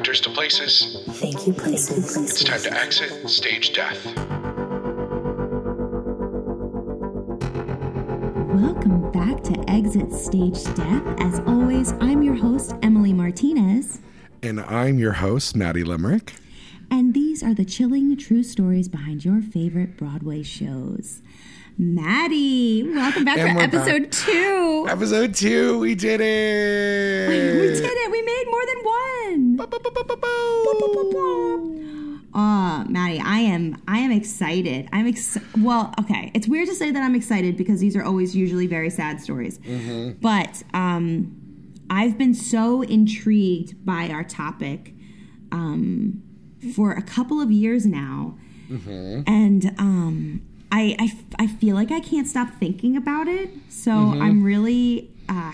actors to places. Thank you, places. It's time to exit stage death. Welcome back to Exit Stage Death. As always, I'm your host, Emily Martinez. And I'm your host, Maddie Limerick. And these are the chilling true stories behind your favorite Broadway shows. Maddie, welcome back And for episode back. two. Episode two, we did it. we did it. We made more than Uh, Maddie, I am I am excited. I'm ex- well, okay. It's weird to say that I'm excited because these are always usually very sad stories. But um I've been so intrigued by our topic um for a couple of years now. And um I, I, I feel like I can't stop thinking about it. So I'm really uh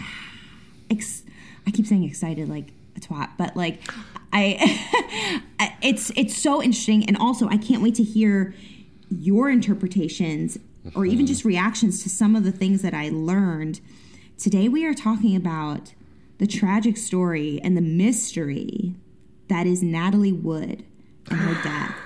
ex- I keep saying excited like twat, but like I, it's it's so interesting, and also I can't wait to hear your interpretations or even mm-hmm. just reactions to some of the things that I learned. Today we are talking about the tragic story and the mystery that is Natalie Wood and her death.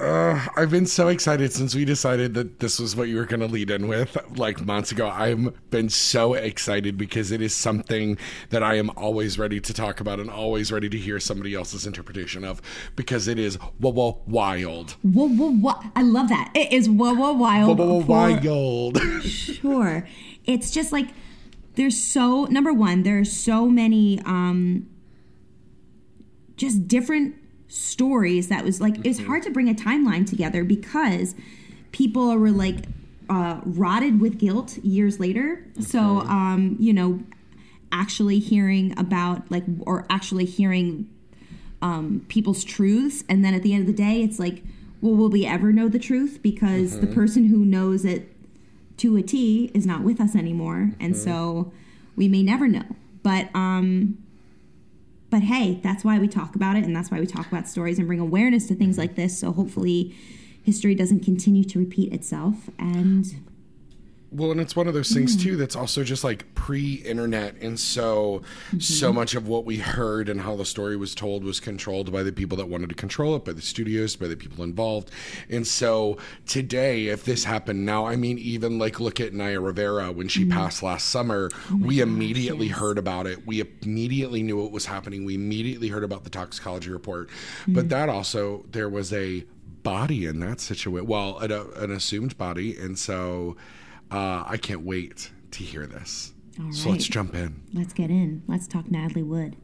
Uh, I've been so excited since we decided that this was what you were going to lead in with like months ago. I've been so excited because it is something that I am always ready to talk about and always ready to hear somebody else's interpretation of because it is whoa, whoa, wild. Whoa, whoa, whoa! I love that. It is whoa, whoa, wild. Whoa, whoa, for- wild. sure it's just like there's so number one There are so many um just different stories that was like it's hard to bring a timeline together because people were like uh rotted with guilt years later. So um you know actually hearing about like or actually hearing um, people's truths, and then at the end of the day, it's like, well, will we ever know the truth? Because the person who knows it to a T is not with us anymore, and so we may never know. But um, but hey, that's why we talk about it, and that's why we talk about stories and bring awareness to things mm-hmm. like this. So hopefully, history doesn't continue to repeat itself. And Well, and it's one of those things hmm. too that's also just like pre-internet, and so so mm-hmm. much of what we heard and how the story was told was controlled by the people that wanted to control it, by the studios, by the people involved. And so today, if this happened now, I mean, even like look at Naya Rivera when she mm-hmm. passed last summer, oh we immediately heard about it. We immediately knew what was happening. We immediately heard about the toxicology report, but mm-hmm. that also there was a body in that situation. Well, an, an assumed body, and so. Uh, I can't wait to hear this. All So let's jump in. Let's get in. Let's talk Natalie Wood.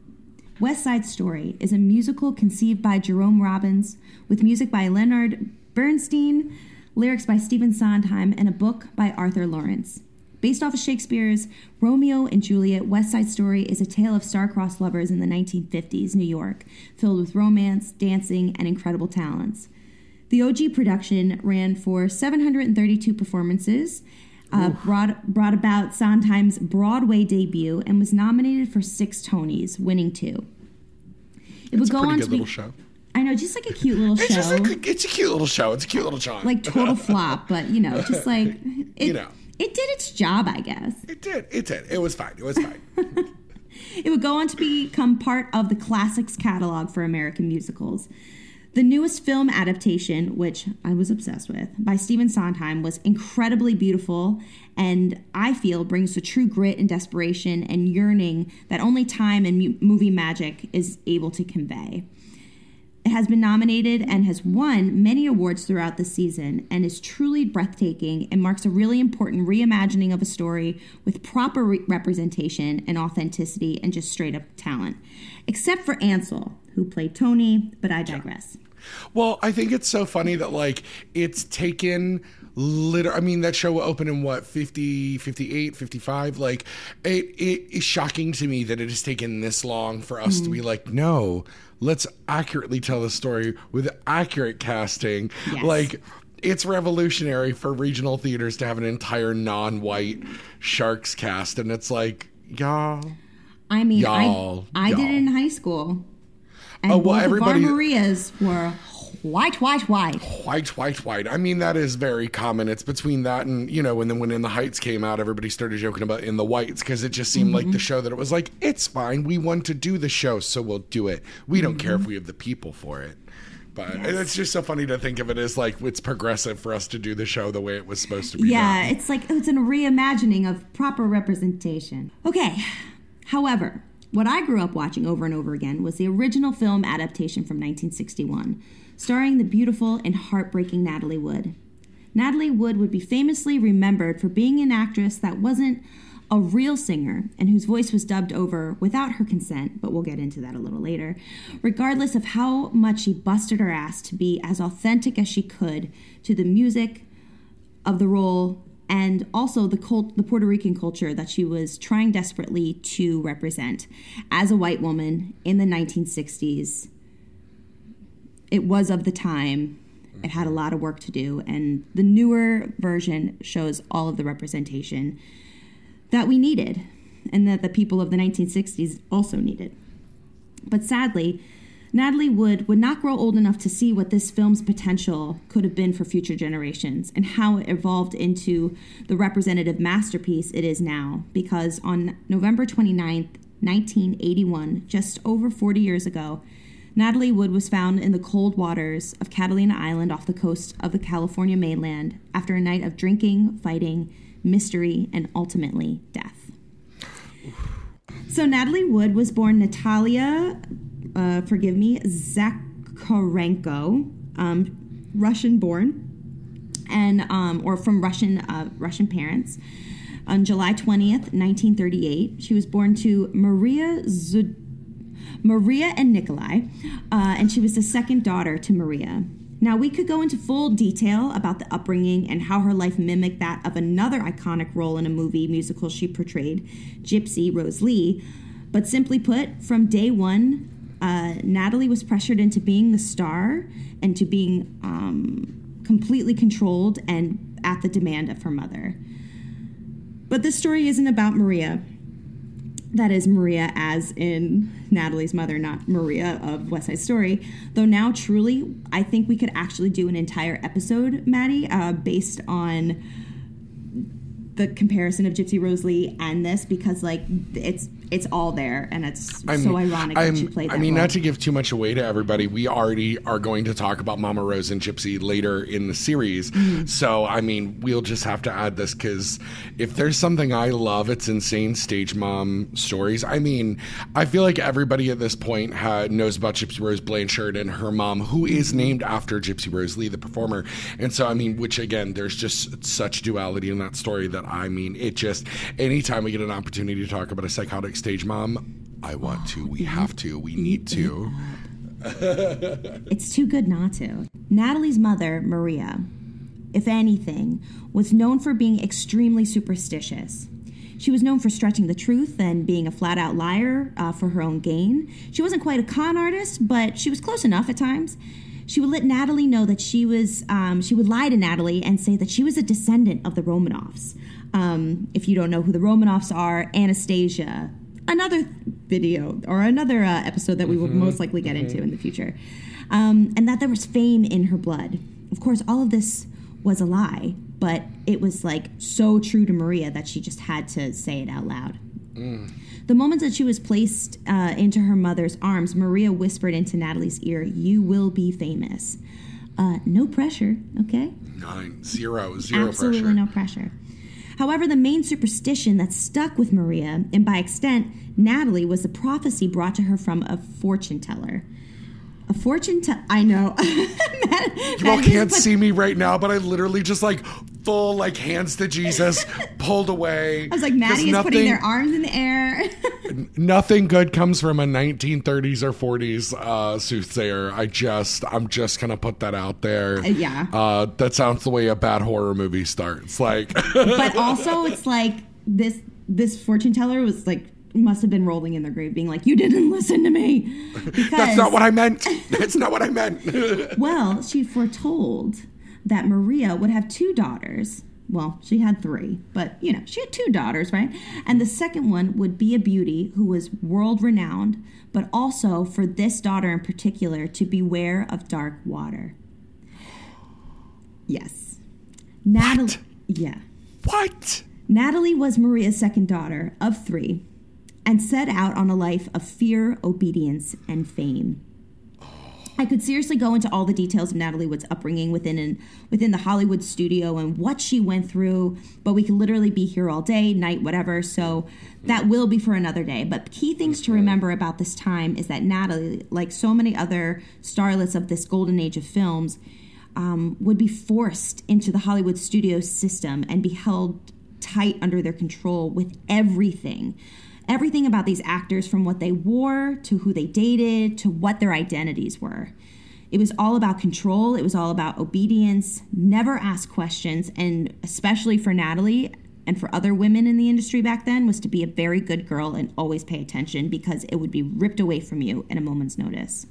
West Side Story is a musical conceived by Jerome Robbins with music by Leonard Bernstein, lyrics by Stephen Sondheim, and a book by Arthur Laurents. Based off of Shakespeare's Romeo and Juliet, West Side Story is a tale of star-crossed lovers in the 1950s New York, filled with romance, dancing, and incredible talents. The OG production ran for 732 performances, uh, brought, brought about Sondheim's Broadway debut, and was nominated for six Tonys, winning two. It It's would go on to be, little show. I know, just like a cute little It's show, like it's a cute little show. It's a cute little jaunt. like total flop, but you know, just like it, You know. it did its job, I guess. it did. It did. It was fine. It was fine. It would go on to become part of the classics catalog for American musicals. The newest film adaptation, which I was obsessed with, by Stephen Sondheim, was incredibly beautiful and I feel brings the true grit and desperation and yearning that only time and mu- movie magic is able to convey. It has been nominated and has won many awards throughout the season and is truly breathtaking and marks a really important reimagining of a story with proper re- representation and authenticity and just straight up talent. Except for Ansel, who played Tony, but I digress. Well, I think it's so funny that like it's taken liter I mean that show opened in what 50 58 55 like it it is shocking to me that it has taken this long for us to be Mm-hmm. like no, let's accurately tell the story with accurate casting. Yes. Like it's revolutionary for regional theaters to have an entire non-white sharks cast and it's like y'all I mean, Y'all, I, I did it in high school. And Oh, well, both everybody- of our Marias were white, white, white. White, white, white. I mean, that is very common. It's between that and, you know, and then when In the Heights came out, everybody started joking about In the Whites because it just seemed like the mm-hmm. show that it was like, it's fine. We want to do the show, so we'll do it. We don't care if mm-hmm. we have the people for it. But and it's just so funny to think of it as like it's progressive for us to do the show the way it was supposed to be. Yeah, done. it's like it's a reimagining of proper representation. Okay, however, what I grew up watching over and over again was the original film adaptation from 1961, starring the beautiful and heartbreaking Natalie Wood. Natalie Wood would be famously remembered for being an actress that wasn't a real singer and whose voice was dubbed over without her consent, but we'll get into that a little later, regardless of how much she busted her ass to be as authentic as she could to the music of the role and also the cult, the Puerto Rican culture that she was trying desperately to represent as a white woman in the 1960s. It was of the time. It had a mm-hmm. lot of work to do, and the newer version shows all of the representation that we needed and that the people of the 1960s also needed. But sadly, Natalie Wood would not grow old enough to see what this film's potential could have been for future generations and how it evolved into the representative masterpiece it is now. Because on November 29th, 1981, just over 40 years ago, Natalie Wood was found in the cold waters of Catalina Island off the coast of the California mainland after a night of drinking, fighting, mystery, and ultimately death. So Natalie Wood was born Natalia, uh, forgive me, Zakharenko, um, Russian born, and um, or from Russian uh, Russian parents. On July twentieth, nineteen thirty-eight, she was born to Maria Zud. Maria and Nikolai, uh, and she was the second daughter to Maria. Now, we could go into full detail about the upbringing and how her life mimicked that of another iconic role in a movie musical she portrayed, Gypsy Rose Lee. But simply put, from day one, uh, Natalie was pressured into being the star and to being um, completely controlled and at the demand of her mother. But this story isn't about Maria. That is Maria, as in Natalie's mother, not Maria of West Side Story. Though now, truly, I think we could actually do an entire episode, Maddie, uh, based on the comparison of Gypsy Rose Lee and this because like it's it's all there and it's I'm- so ironic I'm- that she played that I mean, role. not to give too much away to everybody, we already are going to talk about Mama Rose and Gypsy later in the series. Mm-hmm. So, I mean, we'll just have to add this because if there's something I love, it's insane stage mom stories. I mean, I feel like everybody at this point knows about Gypsy Rose Blanchard and her mom, who is named after Gypsy Rose Lee, the performer. And so, I mean, which again, there's just such duality in that story that I mean, it just, anytime we get an opportunity to talk about a psychotic stage mom, I want to, we have to, we need to. It's too good not to. Natalie's mother, Maria, if anything, was known for being extremely superstitious. She was known for stretching the truth and being a flat out liar uh, for her own gain. She wasn't quite a con artist, but she was close enough at times. She would let Natalie know that she was, um, she would lie to Natalie and say that she was a descendant of the Romanovs. Um, if you don't know who the Romanovs are, Anastasia, another video or another uh, episode that we will most likely get into in the future. Um, and that there was fame in her blood. Of course, all of this was a lie, but it was like so true to Maria that she just had to say it out loud. The moment that she was placed uh, into her mother's arms, Maria whispered into Natalie's ear, You will be famous. Uh, no pressure, okay? Nine, zero, zero Absolutely pressure. no pressure. However, the main superstition that stuck with Maria, and by extent, Natalie, was the prophecy brought to her from a fortune teller. A fortune teller. I know. You all can't see me right now, but I literally just like full like hands to Jesus, pulled away. I was like, Maddie is nothing, putting their arms in the air. nothing good comes from a 1930s or 40s uh, soothsayer. I just, I'm just gonna put that out there. yeah. Uh, that sounds the way a bad horror movie starts. Like, but also, it's like this. This fortune teller was like must have been rolling in their grave, being like, "You didn't listen to me." Because that's not what I meant. That's not what I meant. Well, she foretold that Maria would have two daughters. Well, she had three, but you know, she had two daughters, right? And the second one would be a beauty who was world renowned, but also for this daughter in particular to beware of dark water. Yes. Natalie. Yeah. What? Natalie was Maria's second daughter of three and set out on a life of fear, obedience, and fame. I could seriously go into all the details of Natalie Wood's upbringing within an, within the Hollywood studio and what she went through, but we could literally be here all day, night, whatever. So that will be for another day. But key things to remember about this time is that Natalie, like so many other starlets of this golden age of films, um, would be forced into the Hollywood studio system and be held tight under their control with everything everything about these actors from what they wore to who they dated to what their identities were. It was all about control, it was all about obedience, never ask questions, and especially for Natalie and for other women in the industry back then was to be a very good girl and always pay attention because it would be ripped away from you in a moment's notice.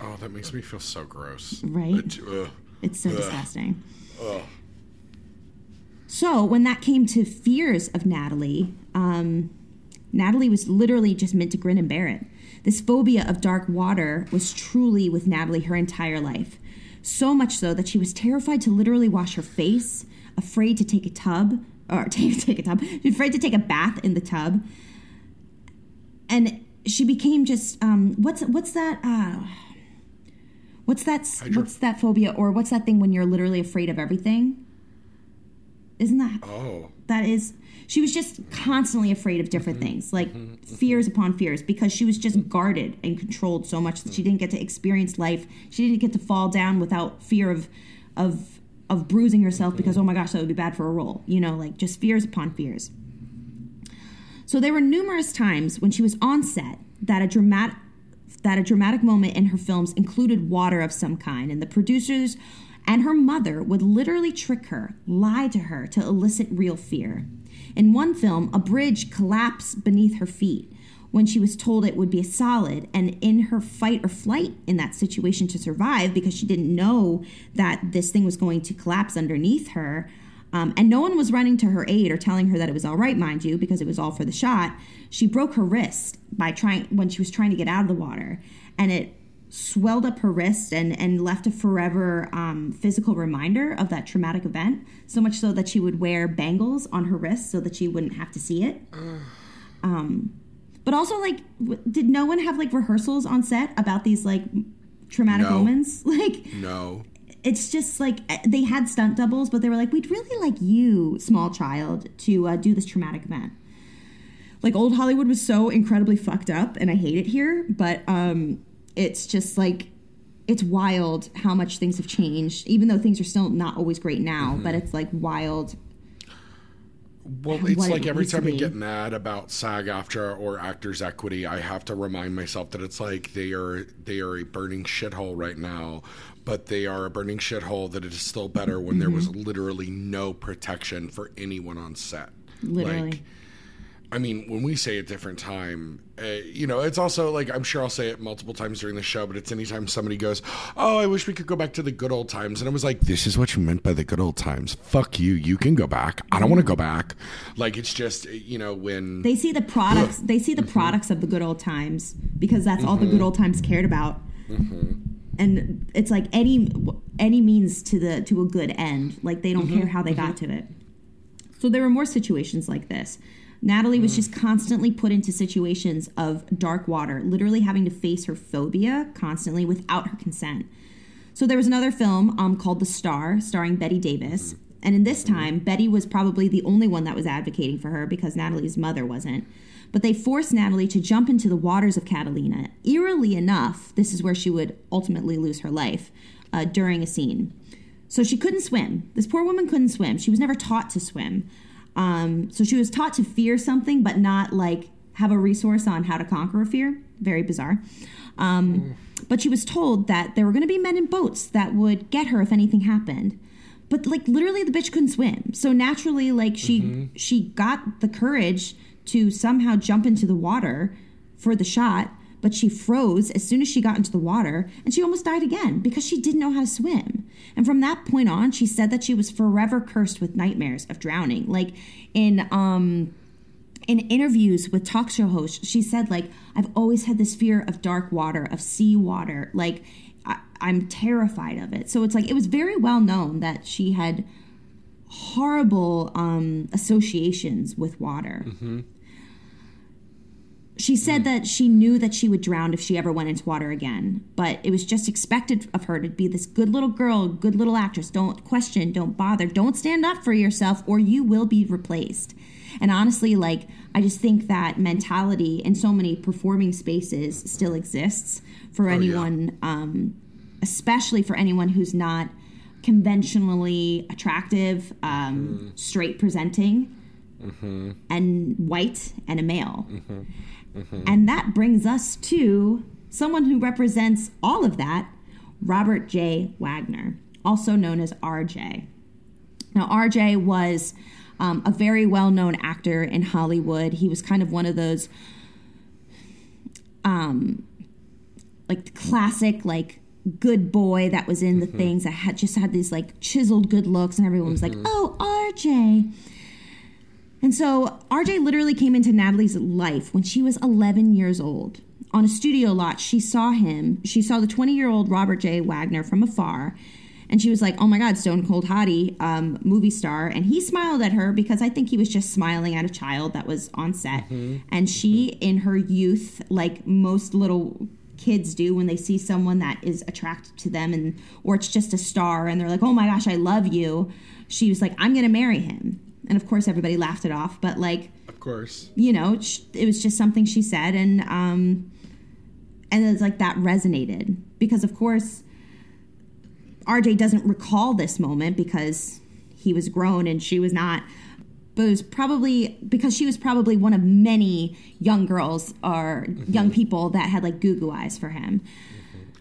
Oh, that makes me feel so gross. Right? It- ugh. It's so Ugh. disgusting. So when that came to fears of Natalie, um, Natalie was literally just meant to grin and bear it. This phobia of dark water was truly with Natalie her entire life. So much so that she was terrified to literally wash her face, afraid to take a tub, or take, take a tub, afraid to take a bath in the tub. And she became just um, what's what's that uh, what's that what's that phobia or what's that thing when you're literally afraid of everything? Isn't that Oh. that is she was just constantly afraid of different mm-hmm. things like mm-hmm. Mm-hmm. fears upon fears because she was just guarded and controlled so much that she didn't get to experience life. She didn't get to fall down without fear of of of bruising herself because oh my gosh that would be bad for a role you know like just fears upon fears. So there were numerous times when she was on set that a dramatic that a dramatic moment in her films included water of some kind, and the producers and her mother would literally trick her, lie to her to elicit real fear. In one film, a bridge collapsed beneath her feet when she was told it would be solid, and in her fight or flight in that situation to survive, because she didn't know that this thing was going to collapse underneath her, um, and no one was running to her aid or telling her that it was all right, mind you, because it was all for the shot. She broke her wrist by trying when she was trying to get out of the water, and it swelled up her wrist and and left a forever um, physical reminder of that traumatic event. So much so that she would wear bangles on her wrist so that she wouldn't have to see it. Um, but also, like, w- did no one have like rehearsals on set about these like traumatic No. moments? Like, No. it's just like eh, they had stunt doubles, but they were like, we'd really like you, small child, to uh, do this traumatic event. Like old Hollywood was so incredibly fucked up, and I hate it here, but um, it's just like it's wild how much things have changed, even though things are still not always great now. But it's like wild. Well, it's it like every time I get mad about SAG AFTRA or Actors Equity, I have to remind myself that it's like they are they are a burning shithole right now, but they are a burning shithole that it is still better when there was Mm-hmm. literally no protection for anyone on set. Literally. Like, I mean, when we say a different time, uh, you know, it's also like I'm sure I'll say it multiple times during the show, but it's anytime somebody goes, "Oh, I wish we could go back to the good old times," and I was like, "This is what you meant by the good old times. Fuck you. You can go back. I don't want to go back." Like it's just you know when They see the products. They see the products of the good old times because that's all the good mm-hmm. old times cared about. Mm-hmm. And it's like any any means to the to a good end. Like they don't mm-hmm. care how they got to it. So there were more situations like this. Natalie was just constantly put into situations of dark water, literally having to face her phobia constantly without her consent. So there was another film um, called The Star, starring Bette Davis. And in this time, Bette was probably the only one that was advocating for her because Natalie's mother wasn't. But they forced Natalie to jump into the waters of Catalina. Eerily enough, this is where she would ultimately lose her life uh, during a scene. So she couldn't swim. This poor woman couldn't swim. She was never taught to swim. Um, so she was taught to fear something, but not like have a resource on how to conquer a fear. Very bizarre. Um, But she was told that there were going to be men in boats that would get her if anything happened. But like literally, the bitch couldn't swim. So naturally, like she she got the courage to somehow jump into the water for the shot. But she froze as soon as she got into the water, and she almost died again because she didn't know how to swim. And from that point on, she said that she was forever cursed with nightmares of drowning. Like in um, in interviews with talk show hosts, she said like I've always had this fear of dark water, of sea water. Like I, I'm terrified of it. So it's like it was very well known that she had horrible um, associations with water. She said that she knew that she would drown if she ever went into water again, but it was just expected of her to be this good little girl, good little actress. Don't question, don't bother, don't stand up for yourself, or you will be replaced. And honestly, like, I just think that mentality in so many performing spaces still exists for anyone, um, especially for anyone who's not conventionally attractive, um, straight presenting, and white and a male. And that brings us to someone who represents all of that Robert J. Wagner, also known as RJ. Now, RJ was um, a very well known actor in Hollywood. He was kind of one of those, um, like classic, like good boy that was in the things that had just had these like chiseled good looks, and everyone was like, "Oh, RJ." And so RJ literally came into Natalie's life when she was 11 years old. On a studio lot, she saw him. She saw the 20 year old Robert J. Wagner from afar. And she was like, oh my God, Stone Cold Hottie, um, movie star. And he smiled at her because I think he was just smiling at a child that was on set. And she, in her youth, like most little kids do when they see someone that is attracted to them and or it's just a star and they're like oh my gosh i love you she was like i'm gonna marry him and of course everybody laughed it off but like Of course. you know it was just something she said and um and it's like that resonated. Because of course rj doesn't recall this moment because he was grown and she was not. But it was probably because she was probably one of many young girls or young people that had like goo goo eyes for him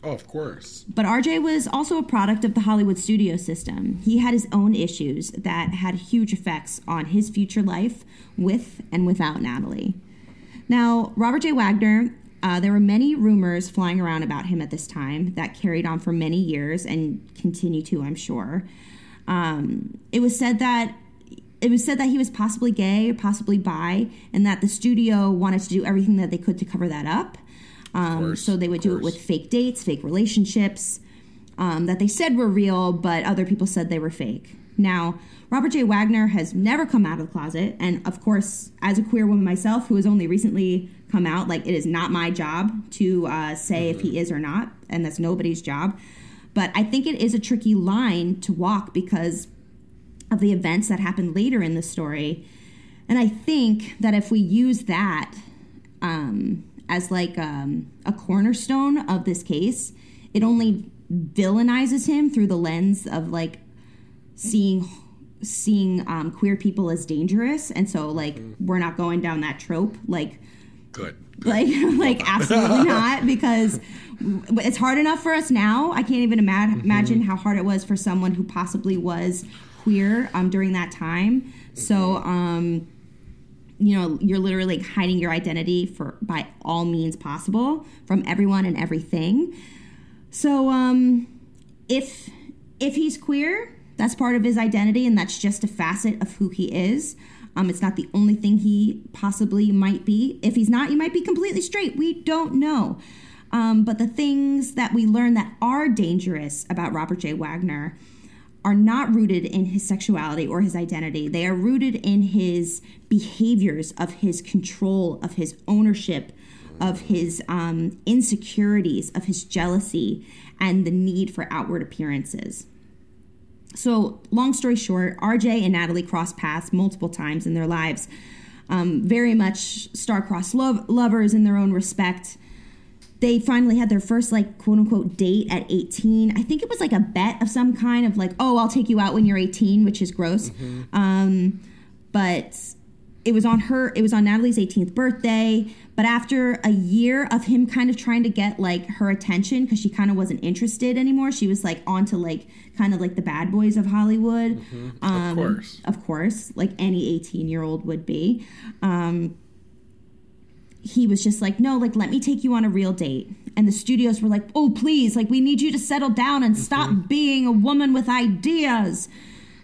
Oh, of course. but RJ was also a product of the Hollywood studio system. He had his own issues that had huge effects on his future life with and without Natalie. Now, Robert J. Wagner, uh, there were many rumors flying around about him at this time that carried on for many years and continue to, I'm sure. Um, it was said that it was said that he was possibly gay or possibly bi, and that the studio wanted to do everything that they could to cover that up. Um, so they would do it with fake dates, fake relationships um, that they said were real, but other people said they were fake. Now, Robert J. Wagner has never come out of the closet, and of course, as a queer woman myself who has only recently come out, like it is not my job to uh, say if he is or not, and that's nobody's job. But I think it is a tricky line to walk because of the events that happened later in the story. And I think that if we use that um, as like um, a cornerstone of this case, it only villainizes him through the lens of like seeing seeing um, queer people as dangerous, and so like we're not going down that trope. Like Good. like like absolutely not because it's hard enough for us now. I can't even ima- imagine how hard it was for someone who possibly was queer um, during that time. So um you know you're literally like hiding your identity for by all means possible from everyone and everything. So um if if he's queer that's part of his identity and that's just a facet of who he is. Um, it's not the only thing he possibly might be. If he's not he might be completely straight. We don't know. Um, but the things that we learn that are dangerous about robert j. Wagner are not rooted in his sexuality or his identity. They are rooted in his behaviors, of his control, of his ownership, of his um, insecurities, of his jealousy, and the need for outward appearances. So, long story short, RJ and Natalie crossed paths multiple times in their lives. Um, very much star-crossed love- lovers in their own respect they finally had their first like quote unquote date at 18 i think it was like a bet of some kind of like oh i'll take you out when you're 18 which is gross. Um, but it was on her it was on natalie's 18th birthday. But after a year of him kind of trying to get like her attention because she kind of wasn't interested anymore she was like on to like kind of like the bad boys of hollywood. Um, course. of course like any 18 year old would be. Um, he was just like, no, like, let me take you on a real date. And the studios were like, oh, please, like, we need you to settle down and stop mm-hmm. being a woman with ideas.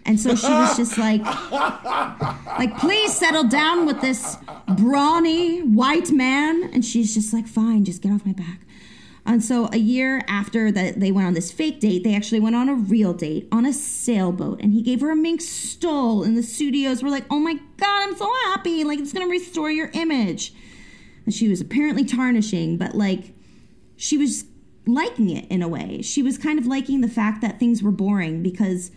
And so she was just like, like, please settle down with this brawny white man. And she's just like, fine, just get off my back. And so a year after that they went on this fake date, they actually went on a real date on a sailboat. And he gave her a mink stole. And the studios were like, oh my God, I'm so happy. Like, it's going to restore your image. And she was apparently tarnishing, but like, she was liking it in a way. She was kind of liking the fact that things were boring because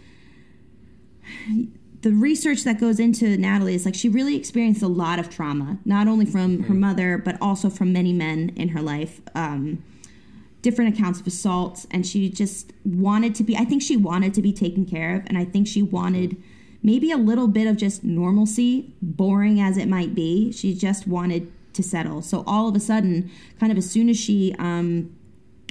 the research that goes into Natalie is like she really experienced a lot of trauma, not only from her mother, but also from many men in her life. Um, different accounts of assault, and she just wanted to be, I think she wanted to be taken care of, and I think she wanted maybe a little bit of just normalcy, boring as it might be. She just wanted to settle. So all of a sudden, kind of as soon as she um,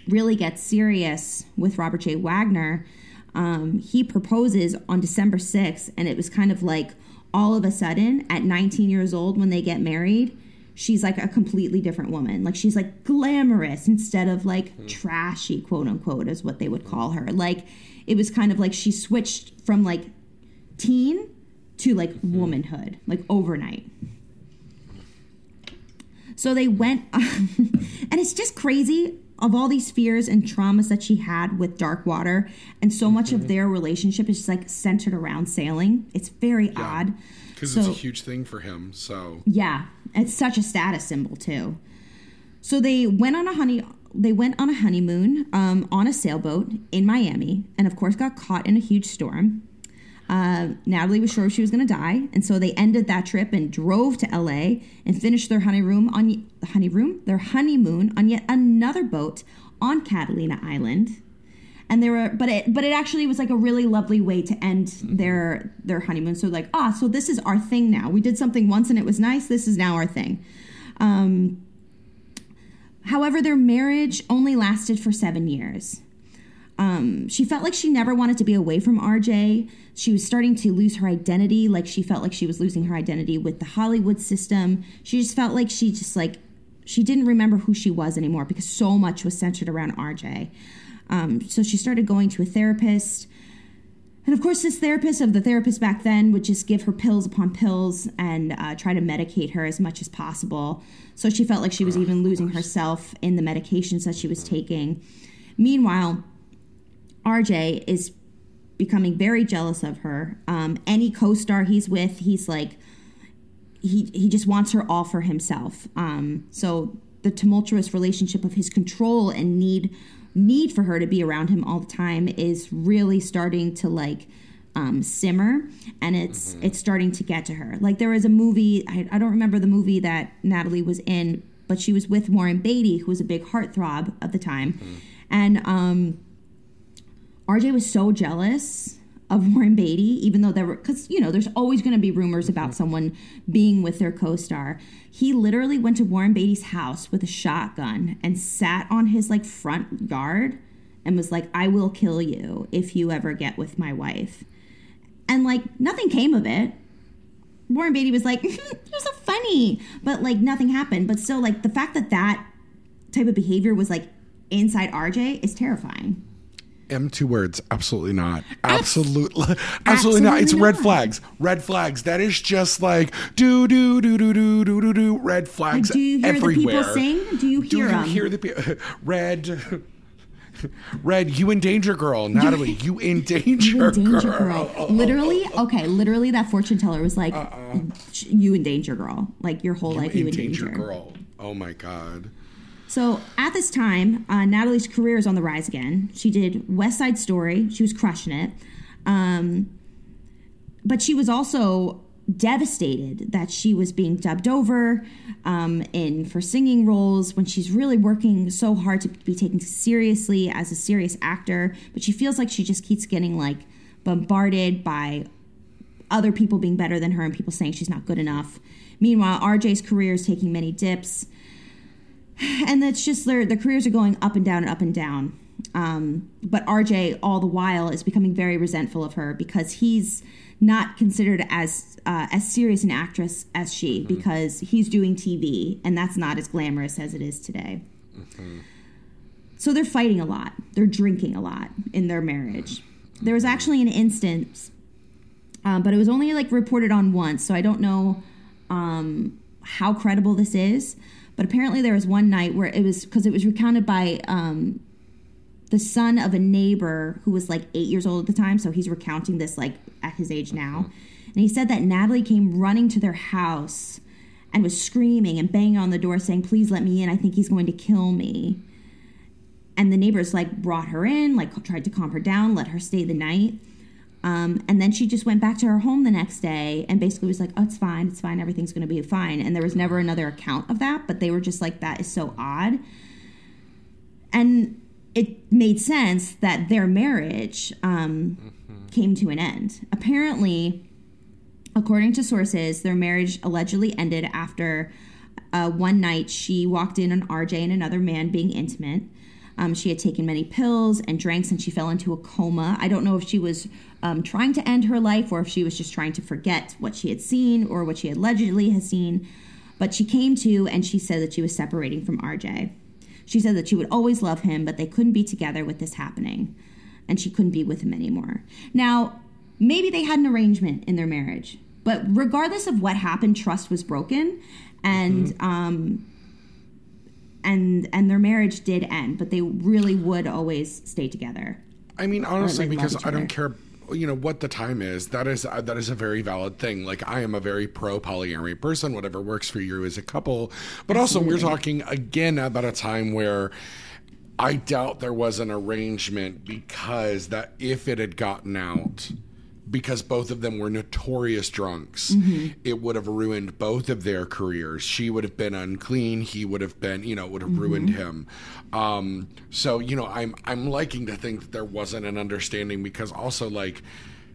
really gets serious with Robert J. Wagner, um, he proposes on December 6th, and it was kind of like all of a sudden at 19 years old when they get married, she's like a completely different woman. Like she's like glamorous instead of like trashy, quote unquote, is what they would call her. Like it was kind of like she switched from like teen to like womanhood, like overnight. So they went, and it's just crazy of all these fears and traumas that she had with Darkwater, and so much of their relationship is just like centered around sailing. It's very odd. Because So- it's a huge thing for him. So Yeah, it's such a status symbol too. So they went on a honey. They went on a honeymoon um, on a sailboat in Miami, and of course got caught in a huge storm. Uh, Natalie was sure she was going to die, and so they ended that trip and drove to LA and finished their honeymoon on honeymoon their honeymoon on yet another boat on Catalina Island. And they were, but it, but it actually was like a really lovely way to end their their honeymoon. So like, ah, so this is our thing now. We did something once and it was nice. This is now our thing. Um, however, their marriage only lasted for seven years. Um, she felt like she never wanted to be away from RJ. She was starting to lose her identity. Like she felt like she was losing her identity with the Hollywood system. She just felt like she just like she didn't remember who she was anymore because so much was centered around RJ. Um, so she started going to a therapist. And of course, this therapist of the therapist back then would just give her pills upon pills and uh, try to medicate her as much as possible. So she felt like she was even losing herself in the medications that she was taking. Meanwhile, RJ is becoming very jealous of her. Um, any co-star he's with, he's like, he he just wants her all for himself. Um, so the tumultuous relationship of his control and need need for her to be around him all the time is really starting to like um, simmer, and it's it's starting to get to her. Like there was a movie I, I don't remember the movie that Natalie was in, but she was with Warren Beatty, who was a big heartthrob at the time, and um, RJ was so jealous of Warren Beatty, even though there were, because, you know, there's always going to be rumors about mm-hmm. someone being with their co star. He literally went to Warren Beatty's house with a shotgun and sat on his, like, front yard and was like, I will kill you if you ever get with my wife. And, like, nothing came of it. Warren Beatty was like, "You're so funny. But, like, nothing happened. But still, like, the fact that that type of behavior was, like, inside RJ is terrifying. M two words. Absolutely not. Absolutely, absolutely, not. It's absolutely red flags. Red flags. That is just like do do do do do do do do. Red flags do you hear the people sing? Do you Do hear you 'em? hear the people? Red. Red, you in danger, girl. Natalie, you in danger, You in danger, girl. girl. Literally, okay, literally, that fortune teller was like, Uh-uh. "You in danger, girl. Like your whole life, you in in danger, danger." girl. Oh my god. So at this time, uh, Natalie's career is on the rise again. She did West Side Story. She was crushing it. Um, but she was also devastated that she was being dubbed over um, in for singing roles when she's really working so hard to be taken seriously as a serious actor. But she feels like she just keeps getting like bombarded by other people being better than her and people saying she's not good enough. Meanwhile, RJ's career is taking many dips and it's just their their careers are going up and down and up and down. Um, but RJ, all the while, is becoming very resentful of her because he's not considered as uh, as serious an actress as she because he's doing TV and that's not as glamorous as it is today. So they're fighting a lot. They're drinking a lot in their marriage. There was actually an instance, um, but it was only like reported on once, so I don't know um, how credible this is. But apparently, there was one night where it was because it was recounted by um, the son of a neighbor who was like eight years old at the time. So he's recounting this like at his age now. And he said that Natalie came running to their house and was screaming and banging on the door saying, Please let me in. I think he's going to kill me. And the neighbors like brought her in, like tried to calm her down, let her stay the night. Um, and then she just went back to her home the next day and basically was like, oh, it's fine, it's fine, everything's going to be fine. And there was never another account of that, but they were just like, that is so odd. And it made sense that their marriage um, mm-hmm. came to an end. Apparently, according to sources, their marriage allegedly ended after uh, one night she walked in on RJ and another man being intimate. Um, she had taken many pills and drinks and she fell into a coma. I don't know if she was um, trying to end her life or if she was just trying to forget what she had seen or what she allegedly has seen. But she came to and she said that she was separating from RJ. She said that she would always love him, but they couldn't be together with this happening. And she couldn't be with him anymore. Now, maybe they had an arrangement in their marriage, but regardless of what happened, trust was broken. And, mm-hmm. um, and and their marriage did end, but they really would always stay together. I mean, honestly, because I don't care you know what the time is that is uh, that is a very valid thing. Like i am a very pro polyamory person. Whatever works for you as a couple. But also we're talking again about a time where i doubt there was an arrangement because that if it had gotten out because both of them were notorious drunks, mm-hmm. it would have ruined both of their careers. She would have been unclean. He would have been, you know, it would have mm-hmm. ruined him. Um, so, you know, I'm I'm liking to think that there wasn't an understanding because also like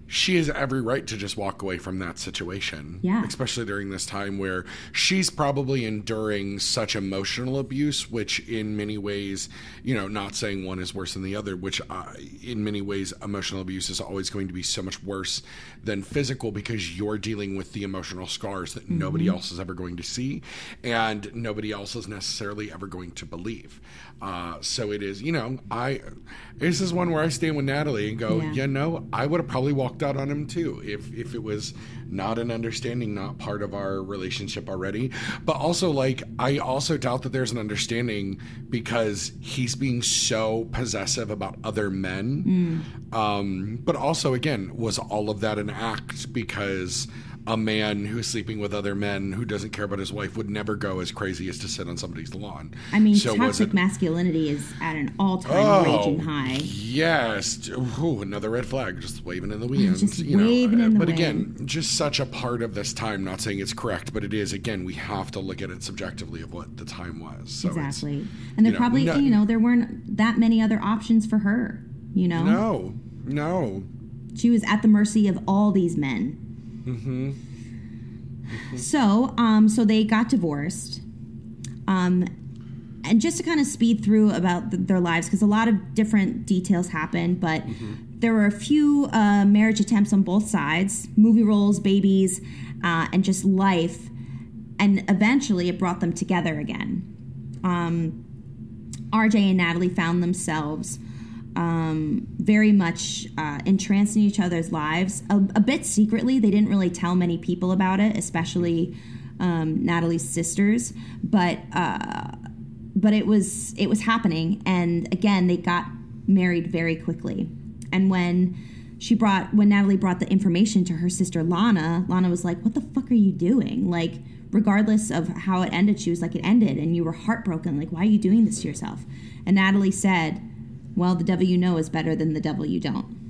she has every right to just walk away from that situation. Yeah. Especially during this time where she's probably enduring such emotional abuse, which in many ways, you know, not saying one is worse than the other, which uh, in many ways, emotional abuse is always going to be so much worse than physical because you're dealing with the emotional scars that mm-hmm. nobody else is ever going to see and nobody else is necessarily ever going to believe. Uh, so it is, you know, I this is one where I stand with Natalie and go, yeah. you know, I would have probably walked out on him too if if it was not an understanding, not part of our relationship already. But also, like, I also doubt that there's an understanding because he's being so possessive about other men. Mm. Um, but also, again, was all of that an act because a man who's sleeping with other men who doesn't care about his wife would never go as crazy as to sit on somebody's lawn. I mean, so toxic it, masculinity is at an all-time oh, raging high. Yes, Ooh, another red flag, just waving in the wind. Just you waving know, in the but wind. again, just such a part of this time. Not saying it's correct, but it is. Again, we have to look at it subjectively of what the time was. So exactly, and there probably, know, you know, there weren't that many other options for her. You know, no, no. She was at the mercy of all these men Mm-hmm. Mm-hmm. So, um, so they got divorced. Um, and just to kind of speed through about the, their lives, because a lot of different details happened, but mm-hmm. there were a few uh, marriage attempts on both sides, movie roles, babies, uh, and just life. And eventually it brought them together again. Um, RJ and Natalie found themselves um, very much uh, entranced in each other's lives, a, a, bit secretly. They didn't really tell many people about it, especially um, Natalie's sisters. But uh, but it was it was happening, and again, they got married very quickly. And when she brought when Natalie brought the information to her sister Lana, Lana was like, "What the fuck are you doing?" Like, regardless of how it ended, she was like, "It ended, and you were heartbroken. Like, why are you doing this to yourself?" And Natalie said well, the devil you know is better than the devil you don't.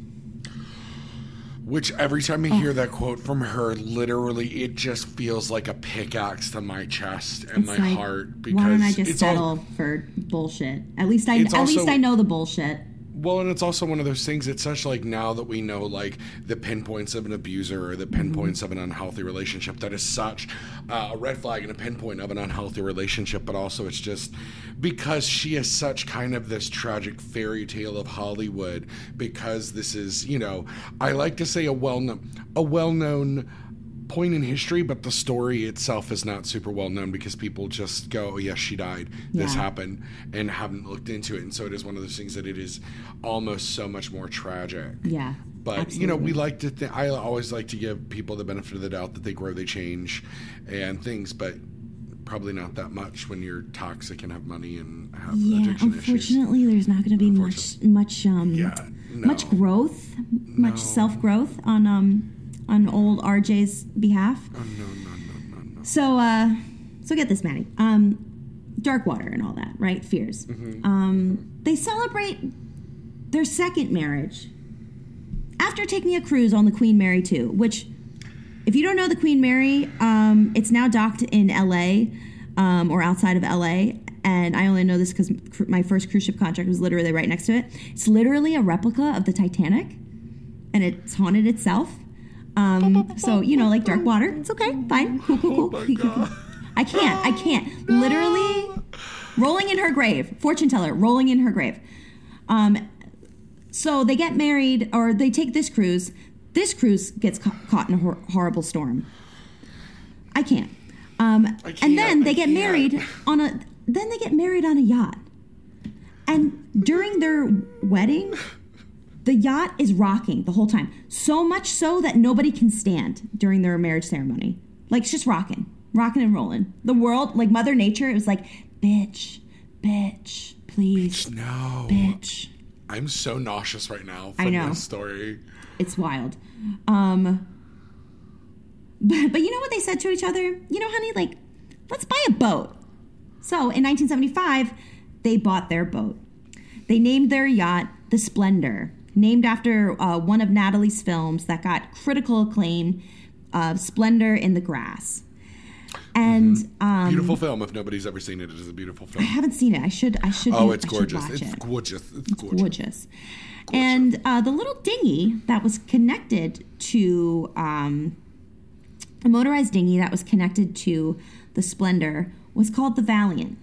Which every time I oh. hear that quote from her, literally, it just feels like a pickaxe to my chest and it's my like, heart. Because why don't I just settle all, for bullshit? At least I at also, least I know the bullshit. Well, and it's also one of those things. It's such like now that we know like the pinpoints of an abuser or the pinpoints mm-hmm. of an unhealthy relationship. That is such uh, a red flag and a pinpoint of an unhealthy relationship. But also, it's just because she is such kind of this tragic fairy tale of Hollywood. Because this is, you know, I like to say a well known a well known point in history, but the story itself is not super well known because people just go, oh, yes, she died. This yeah. happened and haven't looked into it. And so it is one of those things that it is almost so much more tragic. Yeah. But, absolutely. you know, we like to, I always like to give people the benefit of the doubt that they grow, they change and things. But probably not that much when you're toxic and have money and have Yeah, addiction issues. unfortunately, there's not going to be much much um Yeah, no. much growth, much No. self growth on um on old RJ's behalf. Oh, no, no, no, no, no. So uh so get this, Maddie. Um dark water and all that, right? Fears. Mm-hmm. Um they celebrate their second marriage after taking a cruise on the Queen Mary 2, which if you don't know the Queen Mary, um, it's now docked in LA um, or outside of LA. And I only know this because cr- my first cruise ship contract was literally right next to it. It's literally a replica of the Titanic, and it's haunted itself. Um, so you know, like dark water. It's okay, fine, cool, cool, cool. Oh my God. I can't, I can't. Literally, rolling in her grave. Fortune teller, rolling in her grave. Um, so they get married, or they take this cruise. This cruise gets ca- caught in a hor- horrible storm. I can't. Um, I can't, and then they get married on a. Then they get married on a yacht. And during their wedding, the yacht is rocking the whole time. So much so that nobody can stand during their marriage ceremony. Like it's just rocking, rocking and rolling. The world, like Mother Nature, it was like, bitch, bitch, please, No. bitch. I'm so nauseous right now I from know. this story. It's wild. Um, but, but you know what they said to each other? You know, honey, like, let's buy a boat. So in 1975, they bought their boat. They named their yacht the Splendor, named after uh, one of Natalie's films that got critical acclaim, uh, Splendor in the Grass. And um, Beautiful film. If nobody's ever seen it, it is a beautiful film. I haven't seen it. I should. I should. Oh, it's gorgeous. It's it. gorgeous. It's gorgeous. gorgeous. And uh, the little dinghy that was connected to um, a motorized dinghy that was connected to the Splendor was called the Valiant.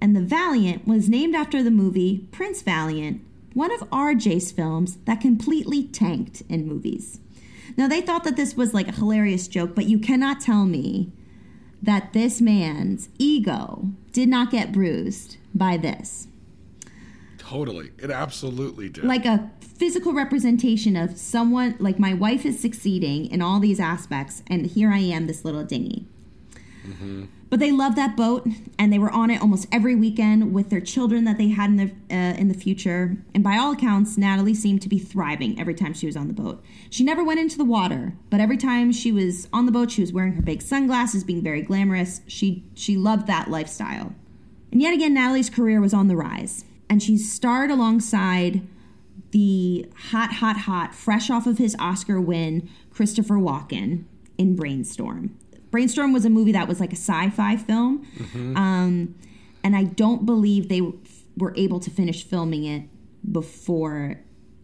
And the Valiant was named after the movie Prince Valiant, one of RJ's films that completely tanked in movies. Now, they thought that this was like a hilarious joke, but you cannot tell me that this man's ego did not get bruised by this Totally. It absolutely did. like a physical representation of someone like my wife is succeeding in all these aspects and here i am this little dinghy but they loved that boat and they were on it almost every weekend with their children that they had in the uh, in the future. And by all accounts natalie seemed to be thriving every time she was on the boat. She never went into the water but every time she was on the boat she was wearing her big sunglasses being very glamorous. She she loved that lifestyle. And yet again natalie's career was on the rise and she starred alongside the hot, hot, hot, fresh off of his Oscar win, Christopher Walken in Brainstorm. Brainstorm was a movie that was like a sci fi film. Um, and I don't believe they were able to finish filming it before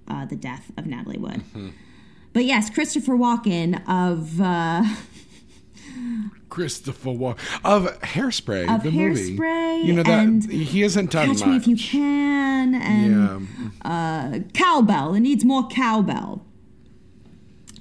uh, the death of Natalie Wood. But yes, Christopher Walken of. Uh, Christopher Walken of Hairspray, Of the movie. You know that he hasn't done Catch much. Me If You Can and yeah, uh, Cowbell. It needs more cowbell.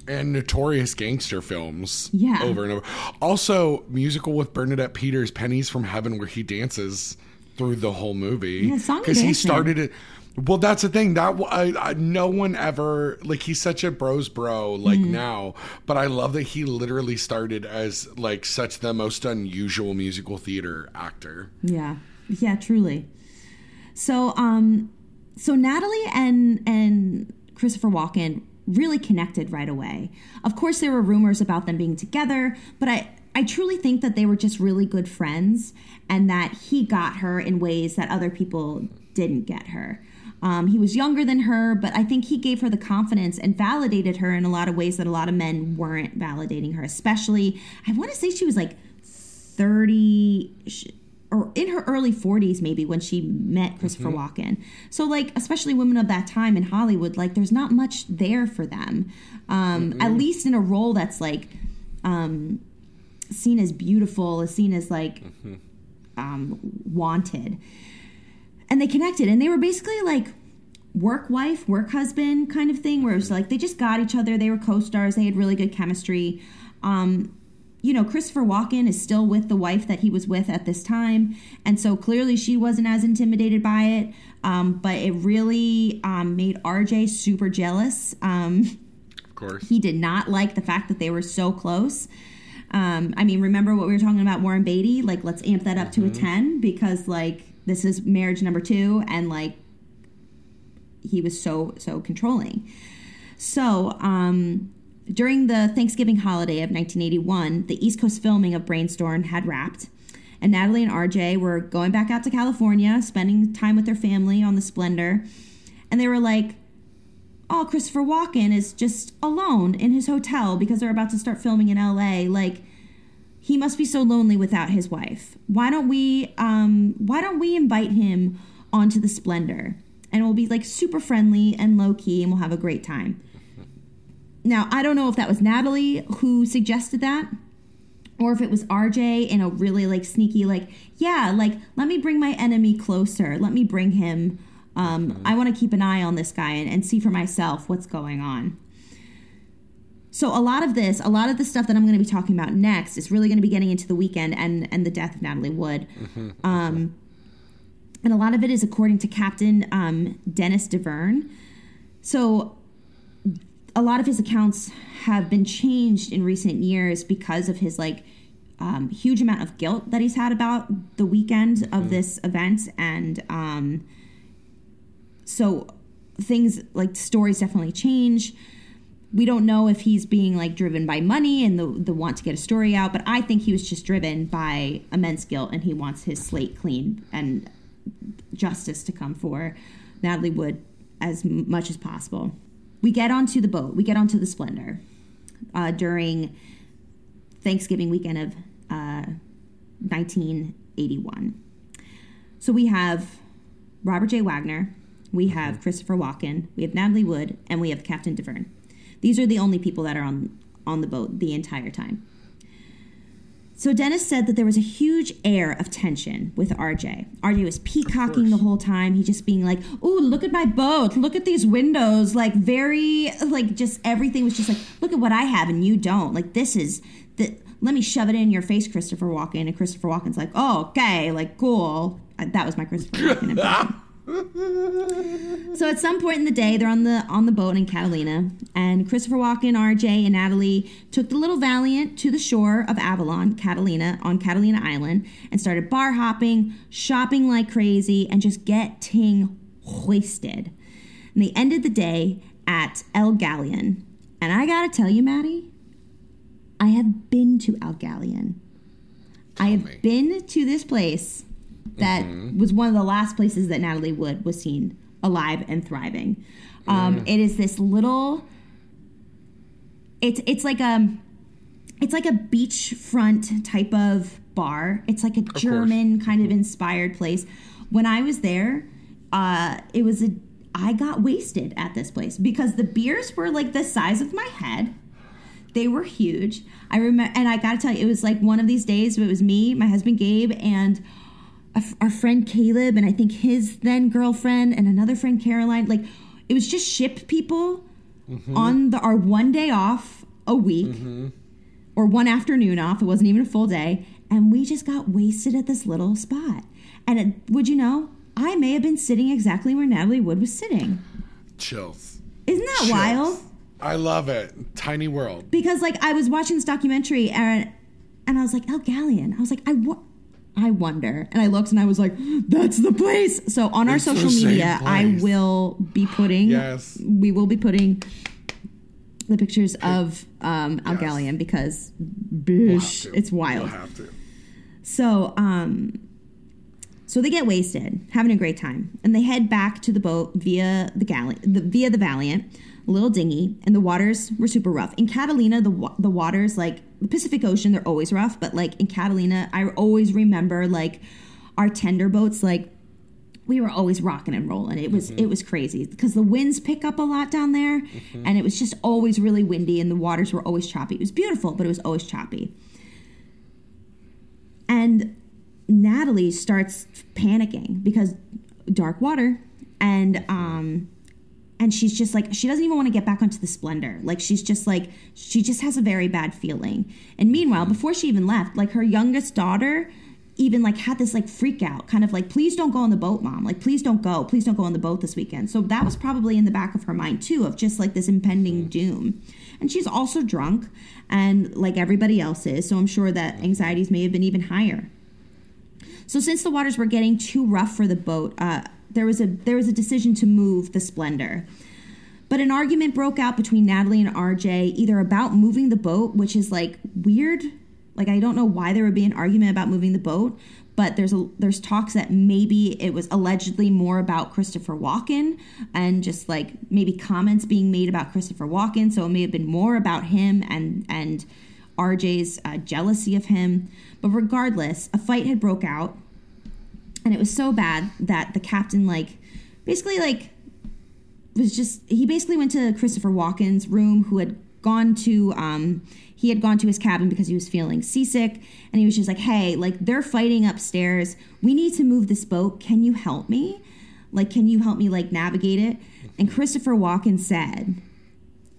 And notorious gangster films. Yeah. over and over. Also, musical with Bernadette Peters, "Pennies from Heaven," where he dances through the whole movie. Yeah, because he started it. Well, that's the thing. That I, I, no one ever like he's such a bros bro like Mm-hmm. now, but I love that he literally started as like such the most unusual musical theater actor. Yeah. Yeah, truly. So um so Natalie and and Christopher Walken really connected right away. Of course there were rumors about them being together, but I I truly think that they were just really good friends and that he got her in ways that other people didn't get her. Um, he was younger than her, but I think he gave her the confidence and validated her in a lot of ways that a lot of men weren't validating her. Especially, I want to say she was like 30 sh- or in her early 40s maybe when she met Christopher Walken. So like especially women of that time in Hollywood like there's not much there for them. Um at least in a role that's like um seen as beautiful, is seen as like um wanted. And they connected and they were basically like work wife, work husband kind of thing where it was like they just got each other, they were co-stars, they had really good chemistry. Um you know, Christopher Walken is still with the wife that he was with at this time. And so clearly she wasn't as intimidated by it. Um, but it really um, made RJ super jealous. Um, Of course, he did not like the fact that they were so close. Um, I mean, remember what we were talking about Warren Beatty? Like, let's amp that up to a 10 because, like, this is marriage number two, and, like, he was so, so controlling. So, um, during the Thanksgiving holiday of 1981, the East Coast filming of Brainstorm had wrapped, and Natalie and RJ were going back out to California, spending time with their family on the Splendor, and they were like, "Oh, Christopher Walken is just alone in his hotel because they're about to start filming in LA. Like, he must be so lonely without his wife. Why don't we, um, why don't we invite him onto the Splendor?" And we'll be like super friendly and low key, and we'll have a great time. Now, I don't know if that was Natalie who suggested that or if it was RJ in a really like sneaky like, yeah, like let me bring my enemy closer. Let me bring him um, I want to keep an eye on this guy and, and see for myself what's going on. So a lot of this, a lot of the stuff that I'm going to be talking about next is really going to be getting into the weekend and and the death of Natalie Wood. Um, and a lot of it is according to Captain um, Dennis Davern. So a lot of his accounts have been changed in recent years because of his like um, huge amount of guilt that he's had about the weekend of this event. And um, so things like stories definitely change. We don't know if he's being like driven by money and the the want to get a story out but i think he was just driven by immense guilt and he wants his slate clean and justice to come for natalie wood as much as possible we get onto the boat. We get onto the splendor uh, during thanksgiving weekend of uh, 1981 so we have robert j. Wagner we have christopher walken we have natalie wood and we have captain Davern. These are the only people that are on on the boat the entire time so Dennis said that there was a huge air of tension with RJ. RJ was peacocking the whole time. He just being like, "Oh, look at my boat. Look at these windows." Like very like just everything was just like, "Look at what I have and you don't." Like this is the let me shove it in your face, Christopher Walken. And Christopher Walken's like, "Oh, okay, like cool." That was my Christopher Walken impression. So at some point in the day, they're on the on the boat in Catalina, and Christopher Walken, RJ, and Natalie took the little Valiant to the shore of Avalon, Catalina, on Catalina Island, and started bar hopping, shopping like crazy, and just getting hoisted. And they ended the day at El Galleon. And I gotta tell you, Maddie, I have been to El Galleon. I have me. been to this place that was one of the last places that Natalie Wood was seen alive and thriving. Um, It is this little. It's it's like a, it's like a beachfront type of bar. It's like a German kind of inspired place. When I was there, uh, it was a. I got wasted at this place because the beers were like the size of my head. They were huge. I remember, and I got to tell you, it was like one of these days. It was me, my husband Gabe, and f- our friend Caleb, and I think his then girlfriend, and another friend Caroline. Like, it was just ship people mm-hmm. on the our one day off a week, mm-hmm. or one afternoon off. It wasn't even a full day, and we just got wasted at this little spot. And it, would you know, I may have been sitting exactly where Natalie Wood was sitting. Chills. Isn't that Chills. wild? I love it. Tiny world. because like I was watching this documentary and and I was like El Galleon. I was like I wo- I wonder, and I looked and I was like, "That's the place." So on our It's social media, I will be putting. Yes. we will be putting the pictures of um, Yes. Because, We'll bish, it's wild. We'll. So, um, so they get wasted, having a great time, and they head back to the boat via the Galli- the via the Valiant, a little dinghy, and the waters were super rough. In Catalina, the the waters like the Pacific Ocean, they're always rough, but like in Catalina, I always remember like our tender boats, like we were always rocking and rolling. It was it mm-hmm. was crazy because the winds pick up a lot down there, mm-hmm. and it was just always really windy, and the waters were always choppy. It was beautiful, but it was always choppy. And Natalie starts panicking because dark water and mm-hmm. um and she's just like she doesn't even want to get back onto the splendor. Like she's just like she just has a very bad feeling. And meanwhile before she even left like her youngest daughter even like had this like freak out kind of like please don't go on the boat mom. Like please don't go. Please don't go on the boat this weekend. So that was probably in the back of her mind too of just like this impending doom. And she's also drunk, and like everybody else is. So I'm sure that anxieties may have been even higher. So since the waters were getting too rough for the boat, uh, there was a there was a decision to move the Splendor. But an argument broke out between Natalie and RJ, either about moving the boat, which is like weird. Like I don't know why there would be an argument about moving the boat, but there's a there's talks that maybe it was allegedly more about Christopher Walken and just like maybe comments being made about Christopher Walken, so it may have been more about him and and RJ's uh, jealousy of him. But regardless, a fight had broke out, and it was so bad that the captain like basically like was just he basically went to Christopher Walken's room, who had gone to um, he had gone to his cabin because he was feeling seasick, and he was just like, "Hey, like they're fighting upstairs. We need to move this boat. Can you help me? Like, can you help me like navigate it?" And Christopher Walken said,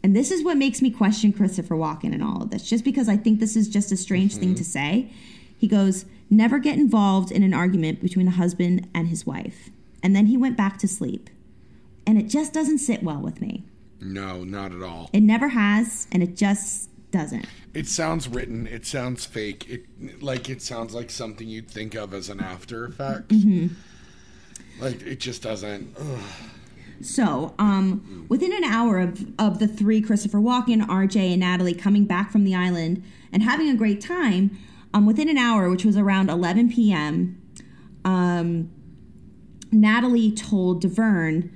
and this is what makes me question Christopher Walken and all of this, just because I think this is just a strange mm-hmm. thing to say. He goes, "Never get involved in an argument between a husband and his wife." And then he went back to sleep and it just doesn't sit well with me. No, not at all. It never has, and it just doesn't. It sounds written. It sounds fake. It like it sounds like something you'd think of as an after effect. Mm-hmm. Like it just doesn't. Ugh. So, um, within an hour of, of the three, Christopher Walken, RJ, and Natalie coming back from the island and having a great time, um, within an hour, which was around 11 p.m., um, Natalie told Davern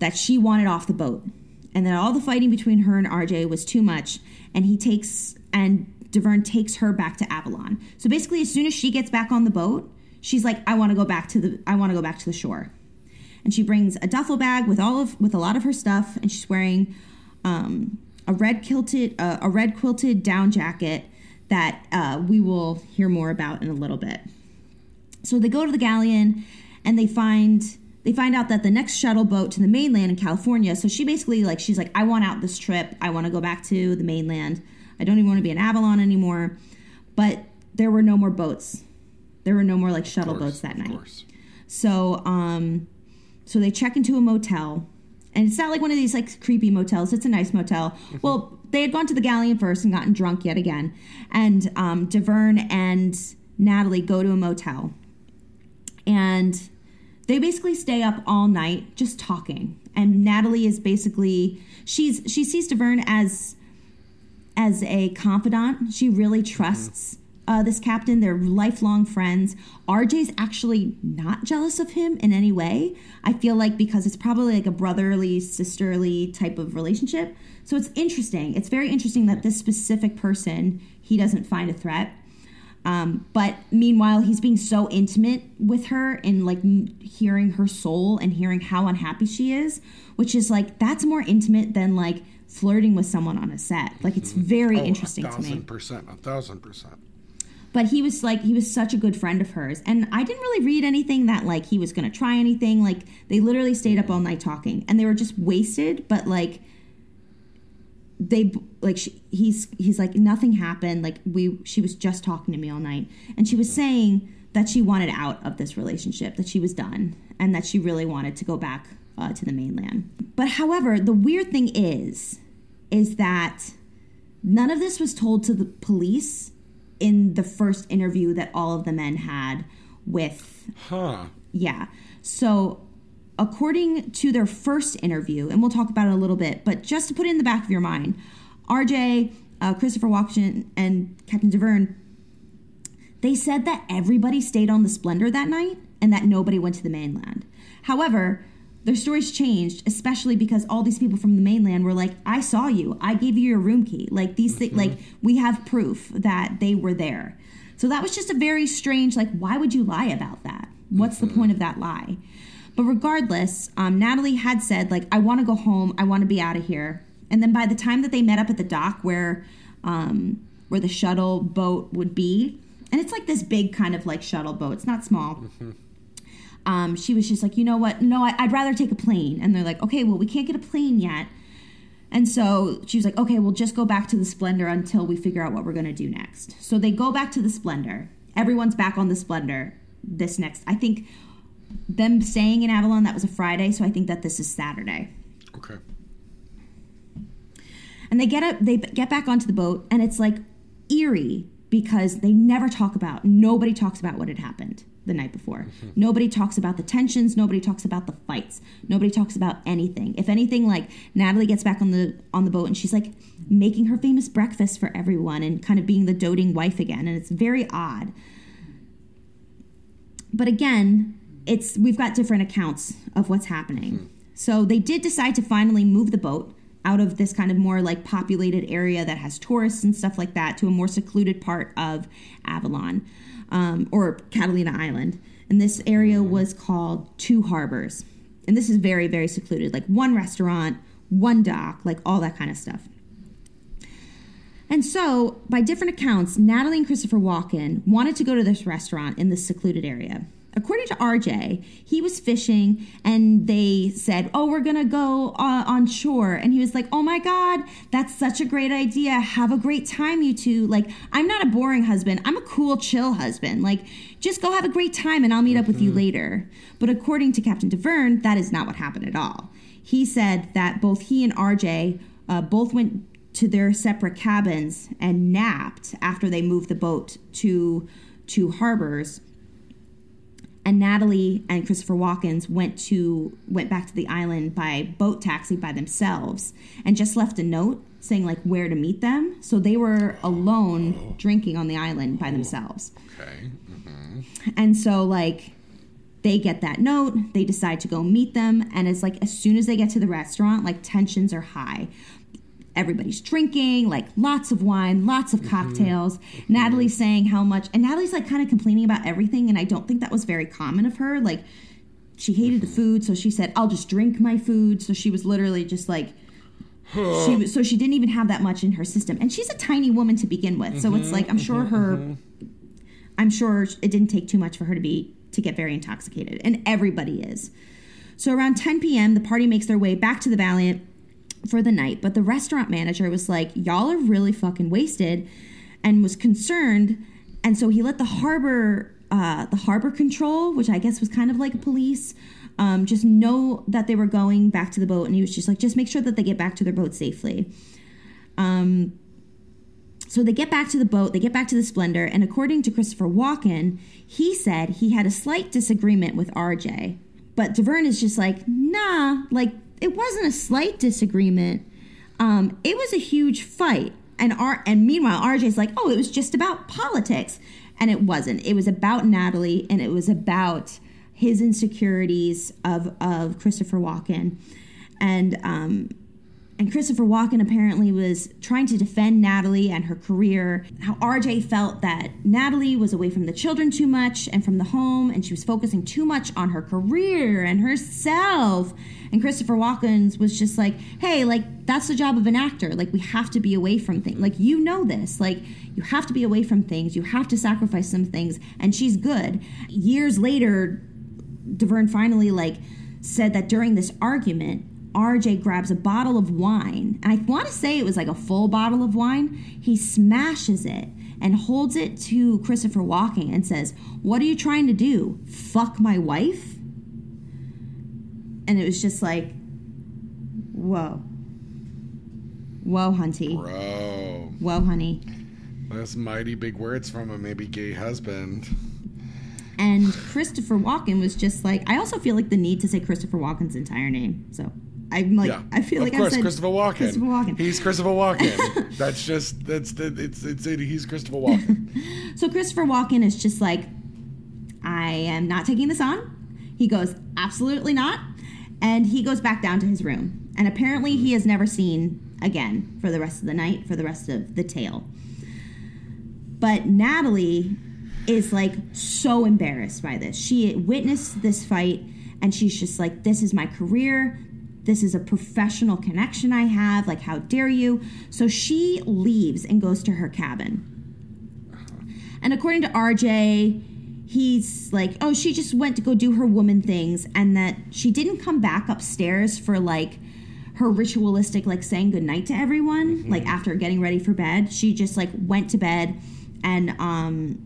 that she wanted off the boat and that all the fighting between her and RJ was too much and he takes and Davern takes her back to Avalon. So basically as soon as she gets back on the boat, she's like I want to go back to the I want to go back to the shore. And she brings a duffel bag with all of with a lot of her stuff and she's wearing um, a red quilted uh, a red quilted down jacket that uh, we will hear more about in a little bit. So they go to the galleon and they find they find out that the next shuttle boat to the mainland in California. So she basically like she's like, I want out this trip. I want to go back to the mainland. I don't even want to be in Avalon anymore. But there were no more boats. There were no more like shuttle course, boats that night. So um, so they check into a motel, and it's not like one of these like creepy motels. It's a nice motel. Mm-hmm. Well, they had gone to the galleon first and gotten drunk yet again, and um, Davern and Natalie go to a motel, and they basically stay up all night just talking. And Natalie is basically she's she sees Davern as as a confidant. She really trusts. Uh, this captain. They're lifelong friends. RJ's actually not jealous of him in any way. I feel like because it's probably like a brotherly, sisterly type of relationship. So it's interesting. It's very interesting that this specific person he doesn't find a threat. Um, but meanwhile, he's being so intimate with her and like hearing her soul and hearing how unhappy she is, which is like that's more intimate than like flirting with someone on a set. Like it's mm-hmm. very oh, interesting to me. A thousand percent, a thousand percent. But he was like he was such a good friend of hers, and I didn't really read anything that like he was going to try anything. Like they literally stayed up all night talking, and they were just wasted. But like they like she, he's he's like nothing happened. Like we she was just talking to me all night. And she was saying that she wanted out of this relationship that she was done and that she really wanted to go back uh, to the mainland. But however the weird thing is is that none of this was told to the police in the first interview that all of the men had with huh yeah so according to their first interview, and we'll talk about it a little bit, but just to put it in the back of your mind, RJ, uh, Christopher Walken, and Captain Davern, they said that everybody stayed on the Splendor that night and that nobody went to the mainland. However, their stories changed, especially because all these people from the mainland were like, "I saw you. I gave you your room key. Like these mm-hmm. things. Like we have proof that they were there." So that was just a very strange. Like, why would you lie about that? What's mm-hmm. the point of that lie? But regardless, um, Natalie had said, like, I want to go home. I want to be out of here. And then by the time that they met up at the dock where um, where the shuttle boat would be, and it's like this big kind of like shuttle boat. It's not small. Mm-hmm. Um, she was just like, you know what? No, I, would rather take a plane. And they're like, okay, well, we can't get a plane yet. And so she was like, okay, we'll just go back to the Splendor until we figure out what we're going to do next. So they go back to the Splendor. Everyone's back on the Splendor this next. I think them staying in Avalon, that was a Friday, so I think that this is Saturday. Okay. And they get up, they get back onto the boat, and it's like eerie because they never talk about, nobody talks about what had happened the night before. Nobody talks about the tensions. Nobody talks about the fights. Nobody talks about anything. If anything, like Natalie gets back on the on the boat and she's like making her famous breakfast for everyone and kind of being the doting wife again, and it's very odd. But again, it's we've got different accounts of what's happening. Hmm. So they did decide to finally move the boat out of this kind of more like populated area that has tourists and stuff like that to a more secluded part of Avalon um, or Catalina Island. And this area was called Two Harbors. And this is very, very secluded like one restaurant, one dock, like all that kind of stuff. And so, by different accounts, Natalie and Christopher Walken wanted to go to this restaurant in this secluded area. According to RJ, he was fishing and they said, Oh, we're going to go uh, on shore. And he was like, Oh my God, that's such a great idea. Have a great time, you two. Like, I'm not a boring husband. I'm a cool, chill husband. Like, just go have a great time and I'll meet up with you later. But according to Captain Davern, that is not what happened at all. He said that both he and RJ uh, both went to their separate cabins and napped after they moved the boat to two harbors and Natalie and Christopher Walkens went to went back to the island by boat taxi by themselves and just left a note saying like where to meet them. So they were alone drinking on the island by themselves. Okay. Mm-hmm. And so like they get that note, they decide to go meet them and it's like as soon as they get to the restaurant, like tensions are high. Everybody's drinking, like lots of wine, lots of mm-hmm. cocktails. Mm-hmm. Natalie's saying how much, and Natalie's like kind of complaining about everything, and I don't think that was very common of her. Like, she hated the mm-hmm. food, so she said, "I'll just drink my food." So she was literally just like, she was, so she didn't even have that much in her system, and she's a tiny woman to begin with. So it's like I'm sure her, I'm sure it didn't take too much for her to be to get very intoxicated, and everybody is. So around 10 p.m., the party makes their way back to the Valiant for the night, but the restaurant manager was like, "Y'all are really fucking wasted," and was concerned, and so he let the harbor, uh, the harbor control, which I guess was kind of like police, um, just know that they were going back to the boat, and he was just like, "Just make sure that they get back to their boat safely." Um, so they get back to the boat, they get back to the Splendor, and according to Christopher Walken, he said he had a slight disagreement with RJ. But Davern is just like, nah, like it wasn't a slight disagreement. Um, it was a huge fight. And R and meanwhile, RJ's like, oh, it was just about politics. And it wasn't. It was about Natalie and it was about his insecurities of of Christopher Walken. And um and Christopher Walken apparently was trying to defend Natalie and her career. How RJ felt that Natalie was away from the children too much and from the home, and she was focusing too much on her career and herself. And Christopher Walken was just like, hey, like, that's the job of an actor. Like, we have to be away from things. Like, you know this. Like, you have to be away from things. You have to sacrifice some things. And she's good. Years later, Davern finally, like, said that during this argument, RJ grabs a bottle of wine, and I want to say it was like a full bottle of wine. He smashes it and holds it to Christopher Walken and says, What are you trying to do? Fuck my wife? And it was just like, Whoa. Whoa, hunty. Bro. Whoa, honey. That's mighty big words from a maybe gay husband. And Christopher Walken was just like, I also feel like the need to say Christopher Walken's entire name. So I'm like, Yeah. I feel of like course, I said Christopher Walken. Christopher Walken. He's Christopher Walken. that's just that's the it's it's it, he's Christopher Walken. So Christopher Walken is just like, I am not taking this on. He goes, absolutely not. And he goes back down to his room. And apparently he mm-hmm. is never seen again for the rest of the night, for the rest of the tale. But Natalie is like so embarrassed by this. She witnessed this fight and she's just like, this is my career. This is a professional connection I have. Like, how dare you? So she leaves and goes to her cabin. And according to RJ, he's like, oh, she just went to go do her woman things and that she didn't come back upstairs for like her ritualistic, like saying goodnight to everyone, like after getting ready for bed. She just like went to bed and, um,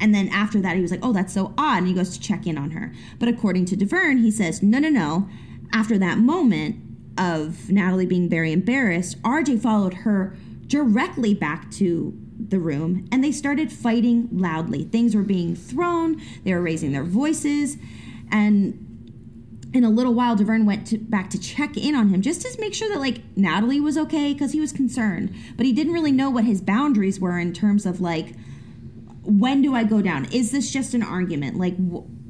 and then after that, he was like, oh, that's so odd. And he goes to check in on her. But according to Davern, he says, no, no, no. After that moment, of Natalie being very embarrassed, RJ followed her directly back to the room and they started fighting loudly. Things were being thrown, they were raising their voices, and in a little while, Davern went to, back to check in on him just to make sure that like Natalie was okay because he was concerned, but he didn't really know what his boundaries were in terms of like when do I go down? Is this just an argument? Like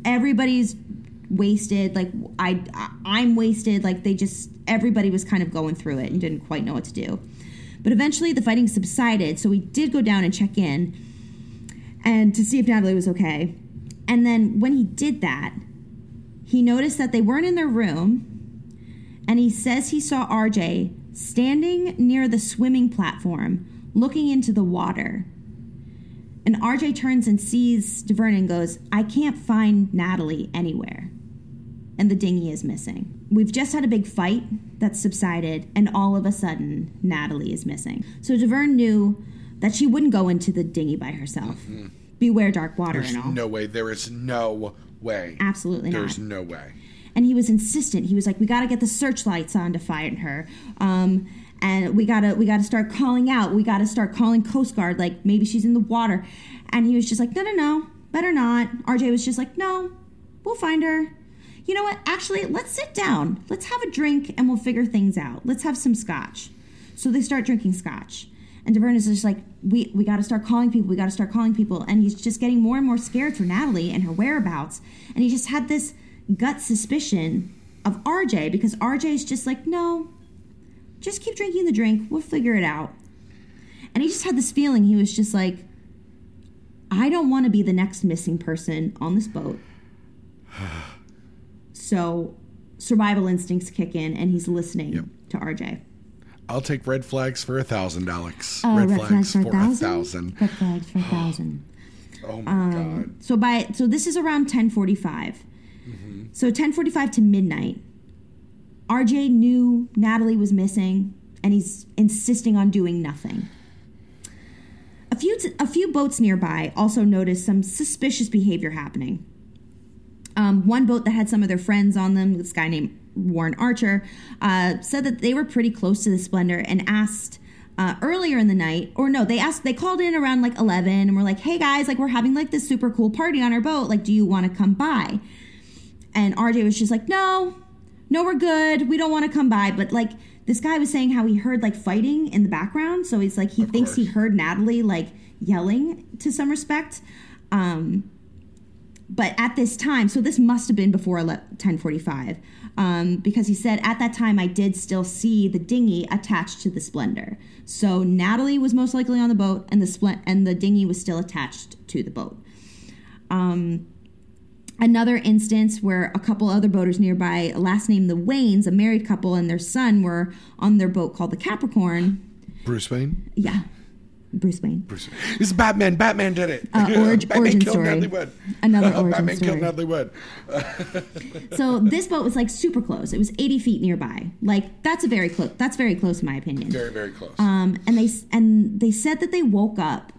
everybody's wasted. Like I, I I'm wasted. Like they just everybody was kind of going through it and didn't quite know what to do. But eventually the fighting subsided, so we did go down and check in and to see if Natalie was okay. And then when he did that, he noticed that they weren't in their room, and he says he saw RJ standing near the swimming platform looking into the water. And RJ turns and sees Davern and goes, I can't find Natalie anywhere. And the dinghy is missing. We've just had a big fight that's subsided, and all of a sudden, Natalie is missing. So Davern knew that she wouldn't go into the dinghy by herself. Beware dark water There's and all. no way. There is no way. Absolutely not. There's no way. and he was insistent. He was like, "We got to get the searchlights on to find her, um, and we gotta we gotta start calling out. We gotta start calling Coast Guard. Like maybe she's in the water." And he was just like, "No, no, no, better not." RJ was just like, "No, we'll find her." You know what? Actually, let's sit down. Let's have a drink and we'll figure things out. Let's have some scotch. So they start drinking scotch. And Davern is just like, we, we got to start calling people. We got to start calling people. And he's just getting more and more scared for Natalie and her whereabouts. And he just had this gut suspicion of RJ because RJ is just like, no, just keep drinking the drink. We'll figure it out. And he just had this feeling. He was just like, I don't want to be the next missing person on this boat. So survival instincts kick in and he's listening Yep. to RJ. I'll take red flags for a thousand, Alex. Oh, red, flags, for a thousand. Red flags for a thousand. Oh my Um, god. So by so this is around ten forty five. So ten forty five to midnight. RJ knew Natalie was missing, and he's insisting on doing nothing. A few t- a few boats nearby also noticed some suspicious behavior happening. Um, one boat that had some of their friends on them, this guy named Warren Archer, uh, said that they were pretty close to the Splendor and asked uh, earlier in the night, or no, they asked, they called in around like 11 and were like, hey guys, like we're having like this super cool party on our boat. Like, do you want to come by? And RJ was just like, no, no, we're good. We don't want to come by. But like, this guy was saying how he heard like fighting in the background. So he's like, he Of thinks he heard Natalie like yelling to some respect. Um, but at this time, so this must have been before 1045, um, because he said at that time I did still see the dinghy attached to the Splendor. So Natalie was most likely on the boat, and the splen- and the dinghy was still attached to the boat. Um, another instance where a couple other boaters nearby, last name the Waynes, a married couple, and their son were on their boat called the Capricorn. Bruce Wayne. Yeah, Bruce Wayne. Bruce. It's Batman. Batman did it. Uh, orig- Batman origin killed story. Natalie Wood. Another origin Batman story. killed Natalie Wood. So this boat was like super close. It was 80 feet nearby. Like that's a very close. That's very close in my opinion. Very, very close. Um, and they and they said that they woke up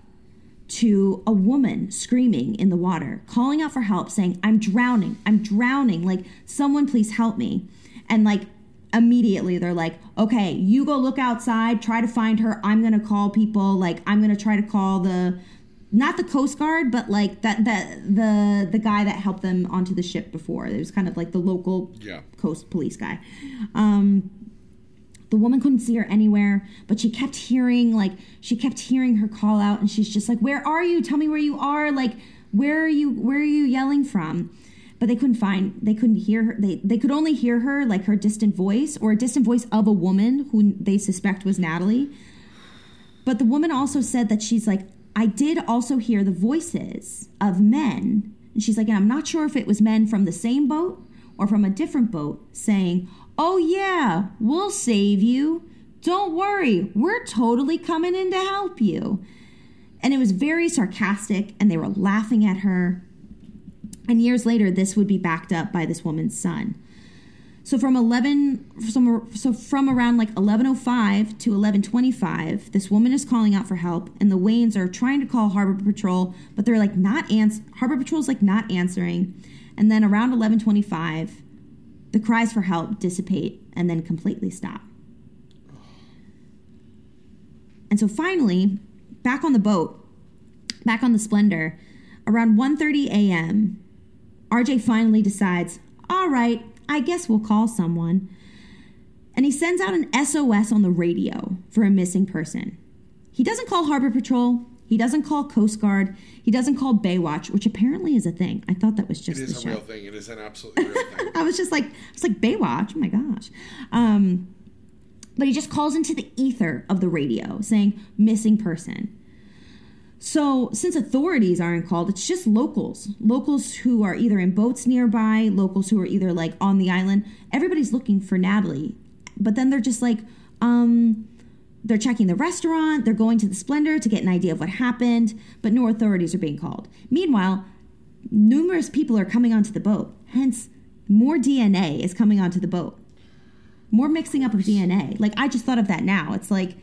to a woman screaming in the water, calling out for help, saying, "I'm drowning! I'm drowning! Like someone please help me!" And like immediately they're like, "Okay, you go look outside, try to find her. I'm gonna call people. Like I'm gonna try to call the." Not the Coast Guard, but like that that the the guy that helped them onto the ship before. It was kind of like the local Yeah. coast police guy. Um, the woman couldn't see her anywhere, but she kept hearing like she kept hearing her call out, and she's just like, "Where are you? Tell me where you are! Like, where are you? Where are you yelling from?" But they couldn't find. They couldn't hear her. They they could only hear her like her distant voice or a distant voice of a woman who they suspect was Natalie. But the woman also said that she's like, I did also hear the voices of men. And she's like, and I'm not sure if it was men from the same boat or from a different boat saying, Oh, yeah, we'll save you. Don't worry, we're totally coming in to help you. And it was very sarcastic, and they were laughing at her. And years later, this would be backed up by this woman's son. So from 11 so from around like 1105 to 1125, this woman is calling out for help and the Waynes are trying to call Harbor Patrol, but they're like not ans- Harbor Patrol's like not answering. And then around 1125, The cries for help dissipate and then completely stop. And so finally, back on the boat, back on the Splendor, around 1:30 a.m., RJ finally decides, "All right, I guess we'll call someone." And he sends out an SOS on the radio for a missing person. He doesn't call Harbor Patrol. He doesn't call Coast Guard. He doesn't call Baywatch, which apparently is a thing. I thought that was It just the is a show. real thing. It is an absolutely real thing. I was just like, it's like Baywatch. Oh my gosh. Um, but he just calls into the ether of the radio saying missing person. So, since authorities aren't called, it's just locals. Locals who are either in boats nearby, locals who are either like on the island. Everybody's looking for Natalie. But then they're just like, um, they're checking the restaurant, they're going to the Splendor to get an idea of what happened, but no authorities are being called. Meanwhile, numerous people are coming onto the boat. Hence, more DNA is coming onto the boat. More mixing up of DNA. Like I just thought of that now. It's like,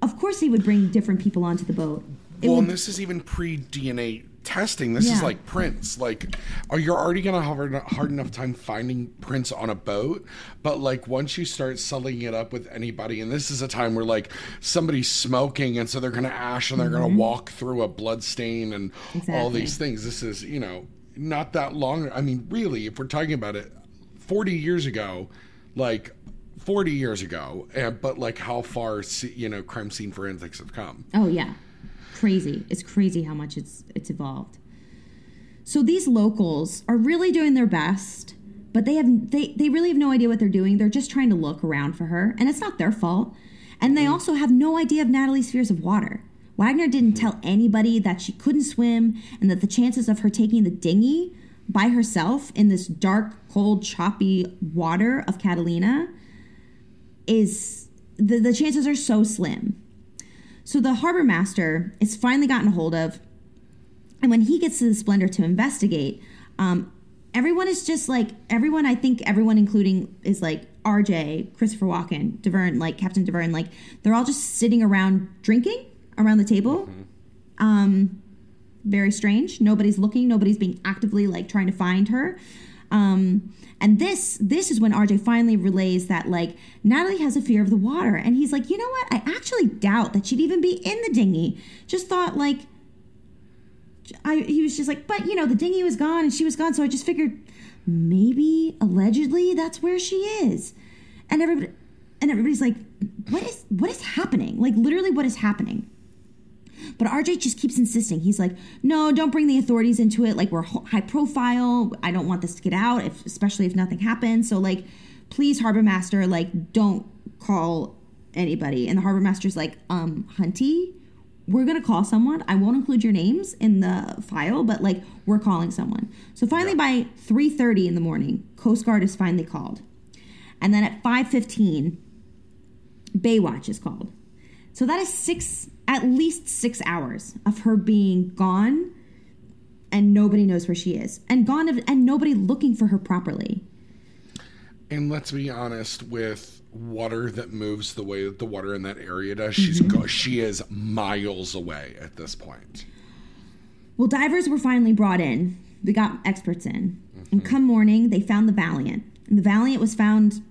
of course they would bring different people onto the boat. Well, and this is even pre DNA testing. This is like prints. Like, are you're already gonna have a hard enough time finding prints on a boat, but like once you start selling it up with anybody, and this is a time where like somebody's smoking, and so they're gonna ash and they're gonna walk through a blood stain and all Mm-hmm. These things. This is you know not that long. I mean, really, if we're talking about it, forty years ago, like. 40 years ago, and, but like how far, you know, crime scene forensics have come. Oh yeah, crazy! It's crazy how much it's it's evolved. So these locals are really doing their best, but they have they they really have no idea what they're doing. They're just trying to look around for her, and it's not their fault. And they mm. also have no idea of Natalie's fears of water. Wagner didn't tell anybody that she couldn't swim and that the chances of her taking the dinghy by herself in this dark, cold, choppy water of Catalina is the, the chances are so slim. So the harbor master is finally gotten a hold of, and when he gets to the Splendor to investigate, um, everyone is just like everyone. I think everyone, including is like R.J., Christopher Walken, Davern, like Captain Davern, like they're all just sitting around drinking around the table. Um, very strange. Nobody's looking. Nobody's being actively like trying to find her. Um, and this this is when RJ finally relays that like Natalie has a fear of the water, and he's like, you know what? I actually doubt that she'd even be in the dinghy. Just thought like, I he was just like, but you know, the dinghy was gone and she was gone, so I just figured maybe allegedly that's where she is. And everybody and everybody's like, what is what is happening? Like literally, what is happening? But RJ just keeps insisting. He's like, "No, don't bring the authorities into it. Like we're high profile. I don't want this to get out, if, especially if nothing happens. So like, please, harbor master, like don't call anybody." And the harbor master's like, "Um, Hunty, we're gonna call someone. I won't include your names in the file, but like we're calling someone." So finally, by three thirty in the morning, Coast Guard is finally called, and then at five fifteen, Baywatch is called. So that is six, at least six hours of her being gone, and nobody knows where she is, and gone, of, and nobody looking for her properly. And let's be honest, with water that moves the way that the water in that area does, she's mm-hmm. go- she is miles away at this point. Well, divers were finally brought in. We got experts in, and mm-hmm. come morning, they found the Valiant, and the Valiant was found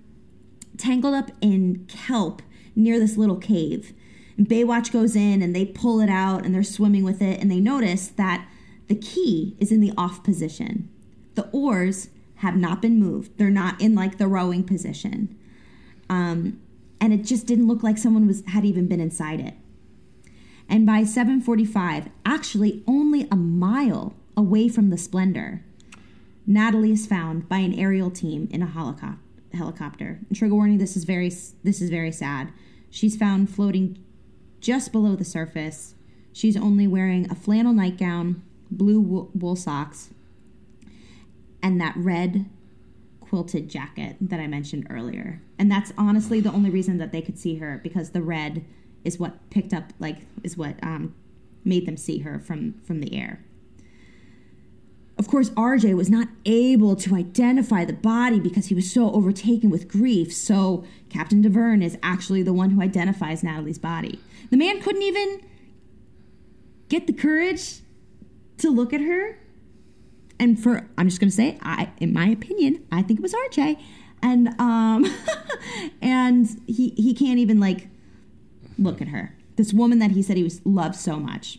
tangled up in kelp near this little cave. Baywatch goes in and they pull it out and they're swimming with it and they notice that the key is in the off position. The oars have not been moved. They're not in like the rowing position. Um, and it just didn't look like someone was had even been inside it. And by 7:45, actually only a mile away from the Splendor, Natalie is found by an aerial team in a helico- helicopter. Trigger warning: this is very this is very sad. She's found floating just below the surface. She's only wearing a flannel nightgown, blue wool, socks, and that red quilted jacket that I mentioned earlier. And that's honestly the only reason that they could see her because the red is what picked up like is what um, made them see her from from the air. Of course, RJ was not able to identify the body because he was so overtaken with grief. So Captain Davern is actually the one who identifies Natalie's body. The man couldn't even get the courage to look at her. And for I'm just going to say, I in my opinion, I think it was RJ. and um, and he he can't even like look at her. This woman that he said he was loved so much.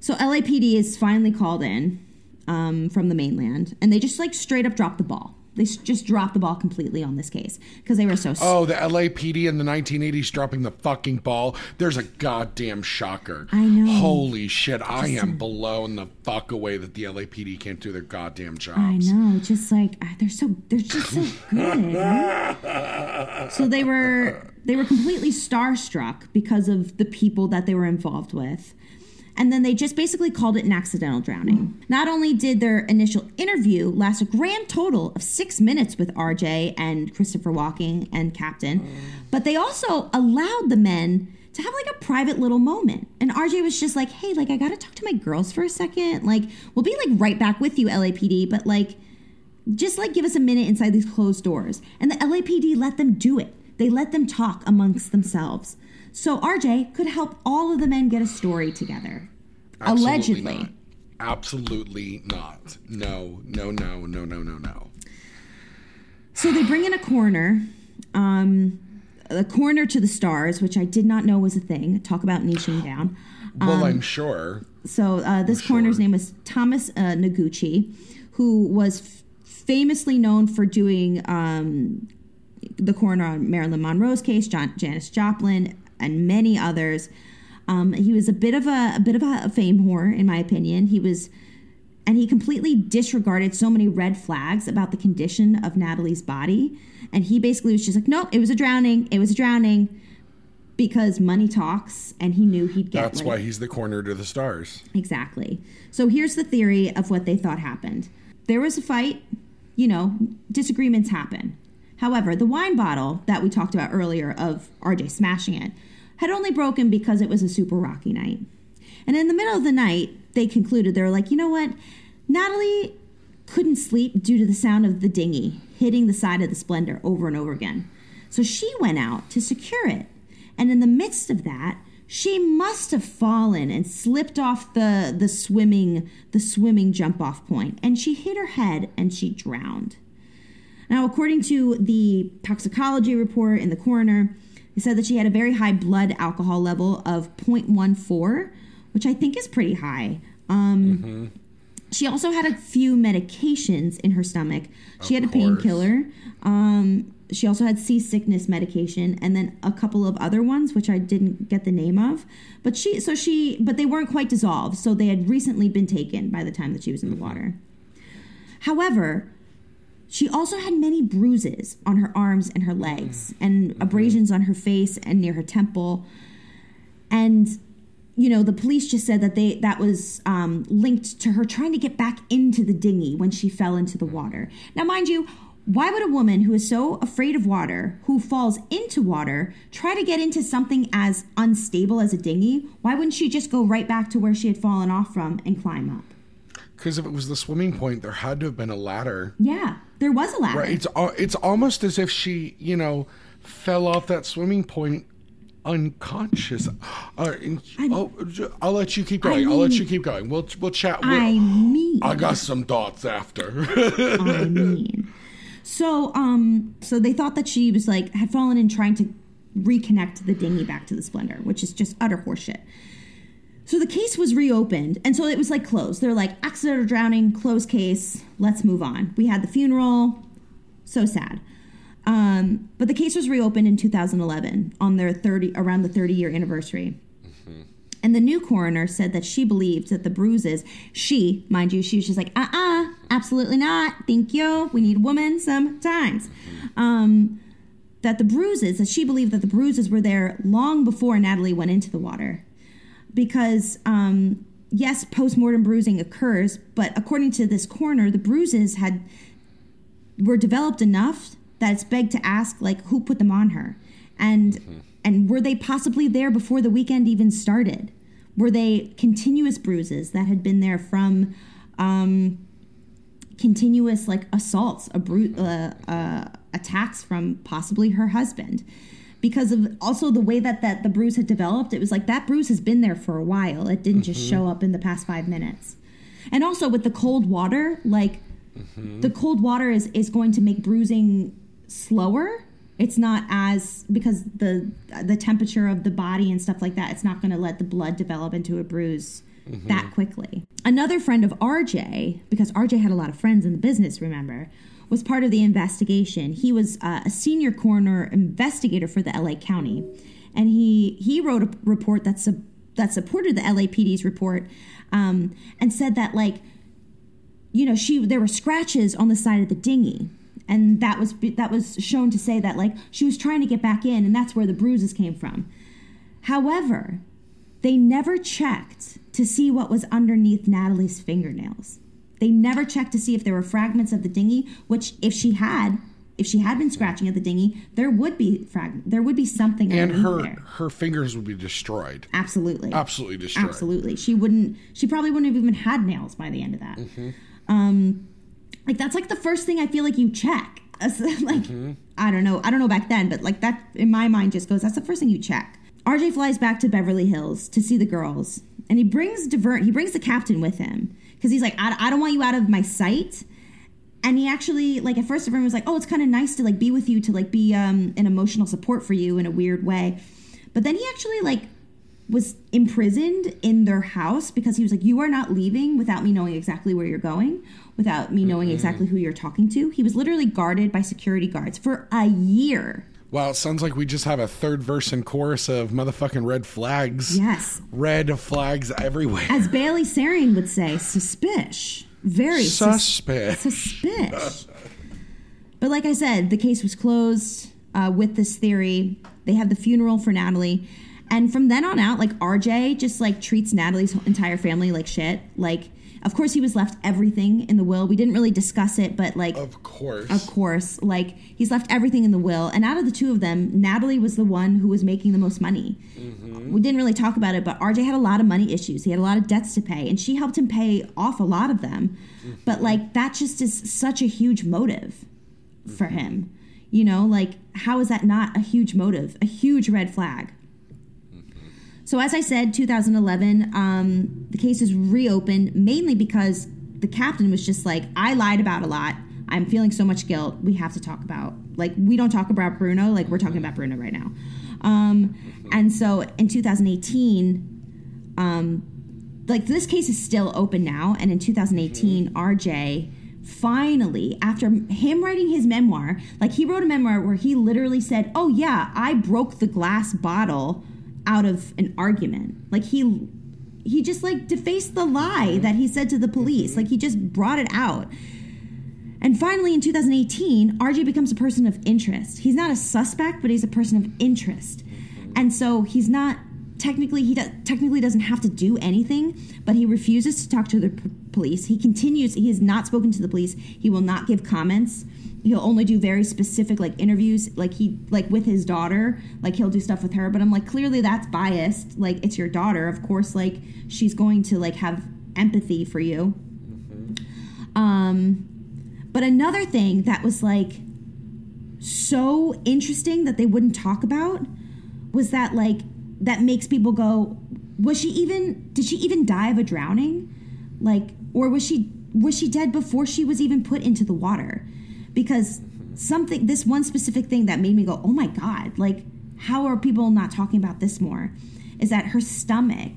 So LAPD is finally called in um, from the mainland, and they just like straight up drop the ball. They just dropped the ball completely on this case because they were so. Oh, the LAPD in the 1980s dropping the fucking ball. There's a goddamn shocker. I know. Holy shit. I am blown the fuck away that the LAPD can't do their goddamn jobs. I know, just like they're so they're just so good. right? So they were they were completely starstruck because of the people that they were involved with. And then they just basically called it an accidental drowning. Not only did their initial interview last a grand total of six minutes with RJ and Christopher Walken and Captain, but they also allowed the men to have like a private little moment. And RJ was just like, hey, like, I gotta talk to my girls for a second. Like, we'll be like right back with you, LAPD, but like, just like give us a minute inside these closed doors. And the LAPD let them do it. They let them talk amongst themselves. So RJ could help all of the men get a story together. Absolutely Allegedly. not. Absolutely not. No, no, no, no, no, no, no. So they bring in a coroner, um, a coroner to the stars, which I did not know was a thing. Talk about niching down. Well, Um, I'm sure. So uh, this coroner's name was Thomas uh, Noguchi, who was f- famously known for doing um, the coroner on Marilyn Monroe's case, John, Janis Joplin, and many others. Um, he was a bit of a, a bit of a fame whore, in my opinion. He was, and he completely disregarded so many red flags about the condition of Natalie's body. And he basically was just like, "Nope, it was a drowning. It was a drowning." Because money talks, and he knew he'd get. That's like, why he's the coroner to the stars. Exactly. So here's the theory of what they thought happened. There was a fight, you know, disagreements happen. However, the wine bottle that we talked about earlier of RJ smashing it had only broken because it was a super rocky night. And in the middle of the night, they concluded they were like, you know what? Natalie couldn't sleep due to the sound of the dinghy hitting the side of the Splendor over and over again. So she went out to secure it. And in the midst of that, she must have fallen and slipped off the, the swimming the swimming jump off point and she hit her head and she drowned. Now, according to the toxicology report in the coroner, they said that she had a very high blood alcohol level of 0.14, which I think is pretty high. Um, She also had a few medications in her stomach. She had a painkiller. Um, she also had seasickness medication, and then a couple of other ones, which I didn't get the name of. But she, so she, but they weren't quite dissolved, so they had recently been taken by the time that she was in the water. However, she also had many bruises on her arms and her legs, mm. and mm-hmm. abrasions on her face and near her temple. And you know, the police just said that they that was um, linked to her trying to get back into the dinghy when she fell into the mm-hmm. water. Now, mind you, why would a woman who is so afraid of water, who falls into water, try to get into something as unstable as a dinghy? Why wouldn't she just go right back to where she had fallen off from and climb up? Because if it was the swimming point, there had to have been a ladder. Yeah, there was a ladder. Right? It's it's almost as if she, you know, fell off that swimming point unconscious. Uh, and- oh, I'll let you keep going. I will let you keep going. We'll we'll chat. We'll, I mean, I got some thoughts after. I mean. So, um, so they thought that she was like had fallen in trying to reconnect the dinghy back to the Splendor, which is just utter horseshit. So the case was reopened, and so it was like closed. They're like accidental drowning, closed case. Let's move on. We had the funeral. So sad. Um, but the case was reopened in 2011 on their 30 around the 30 year anniversary. And the new coroner said that she believed that the bruises, she, mind you, she was just like, uh uh absolutely not. Thank you. We need a woman sometimes. Um, that the bruises, that she believed that the bruises were there long before Natalie went into the water. Because, um, yes, post mortem bruising occurs, but according to this coroner, the bruises had were developed enough that it's begged to ask like who put them on her? And and were they possibly there before the weekend even started? Were they continuous bruises that had been there from um, continuous like assaults uh, uh, attacks from possibly her husband because of also the way that, that the bruise had developed it was like that bruise has been there for a while it didn't just mm-hmm. show up in the past five minutes and also with the cold water like mm-hmm. the cold water is is going to make bruising slower. It's not as because the the temperature of the body and stuff like that. It's not going to let the blood develop into a bruise that mm-hmm. quickly. Another friend of RJ, because RJ had a lot of friends in the business, remember, was part of the investigation. He was uh, a senior coroner investigator for the LA County, and he he wrote a report that sub, that supported the LAPD's report, um, and said that like, you know, she there were scratches on the side of the dinghy. And that was that was shown to say that like she was trying to get back in, and that's where the bruises came from. However, they never checked to see what was underneath Natalie's fingernails. They never checked to see if there were fragments of the dinghy, which if she had, if she had been scratching at the dinghy, there would be fragment there would be something And her there. her fingers would be destroyed. Absolutely. Absolutely destroyed. Absolutely. She wouldn't she probably wouldn't have even had nails by the end of that. Mm-hmm. Um like that's like the first thing I feel like you check. Like Mm-hmm. I don't know. I don't know back then, but like that in my mind just goes that's the first thing you check. RJ flies back to Beverly Hills to see the girls, and he brings Davern. He brings the captain with him because he's like, I, I don't want you out of my sight. And he actually, like, at first, everyone was like, "Oh, it's kind of nice to like be with you, to like be um, an emotional support for you in a weird way." But then he actually like was imprisoned in their house because he was like, "You are not leaving without me knowing exactly where you're going, without me knowing exactly who you're talking to." He was literally guarded by security guards for a year. Wow, it sounds like we just have a third verse and chorus of motherfucking red flags. Yes, Red flags everywhere. as Bailey Sarian would say, suspish. Very sus- Suspect. suspish. but like I said, the case was closed uh, with this theory. They had the funeral for Natalie. And from then on out, like RJ just like treats Natalie's entire family like shit. Like, of course, he was left everything in the will. We didn't really discuss it, but like, Of course. of course, like he's left everything in the will. And out of the two of them, Natalie was the one who was making the most money. Mm-hmm. We didn't really talk about it, but RJ had a lot of money issues. He had a lot of debts to pay, and she helped him pay off a lot of them. Mm-hmm. But like that just is such a huge motive for mm-hmm. him. You know, like how is that not a huge motive? A huge red flag. So, as I said, 2011, um, the case is reopened mainly because the captain was just like, I lied about a lot. I'm feeling so much guilt. We have to talk about, like, we don't talk about Bruno. Like, we're talking about Bruno right now. Um, and so in 2018, um, like, this case is still open now. And in 2018, RJ finally, after him writing his memoir, like, he wrote a memoir where he literally said, Oh, yeah, I broke the glass bottle out of an argument. Like he he just like defaced the lie that he said to the police. Like he just brought it out. And finally in 2018, RJ becomes a person of interest. He's not a suspect, but he's a person of interest. And so he's not technically he do, technically doesn't have to do anything, but he refuses to talk to the p- police. He continues he has not spoken to the police. He will not give comments he'll only do very specific like interviews like he like with his daughter like he'll do stuff with her but i'm like clearly that's biased like it's your daughter of course like she's going to like have empathy for you. Um but another thing that was like so interesting that they wouldn't talk about was that like that makes people go was she even did she even die of a drowning? Like or was she was she dead before she was even put into the water because something this one specific thing that made me go oh my god like how are people not talking about this more? Is that her stomach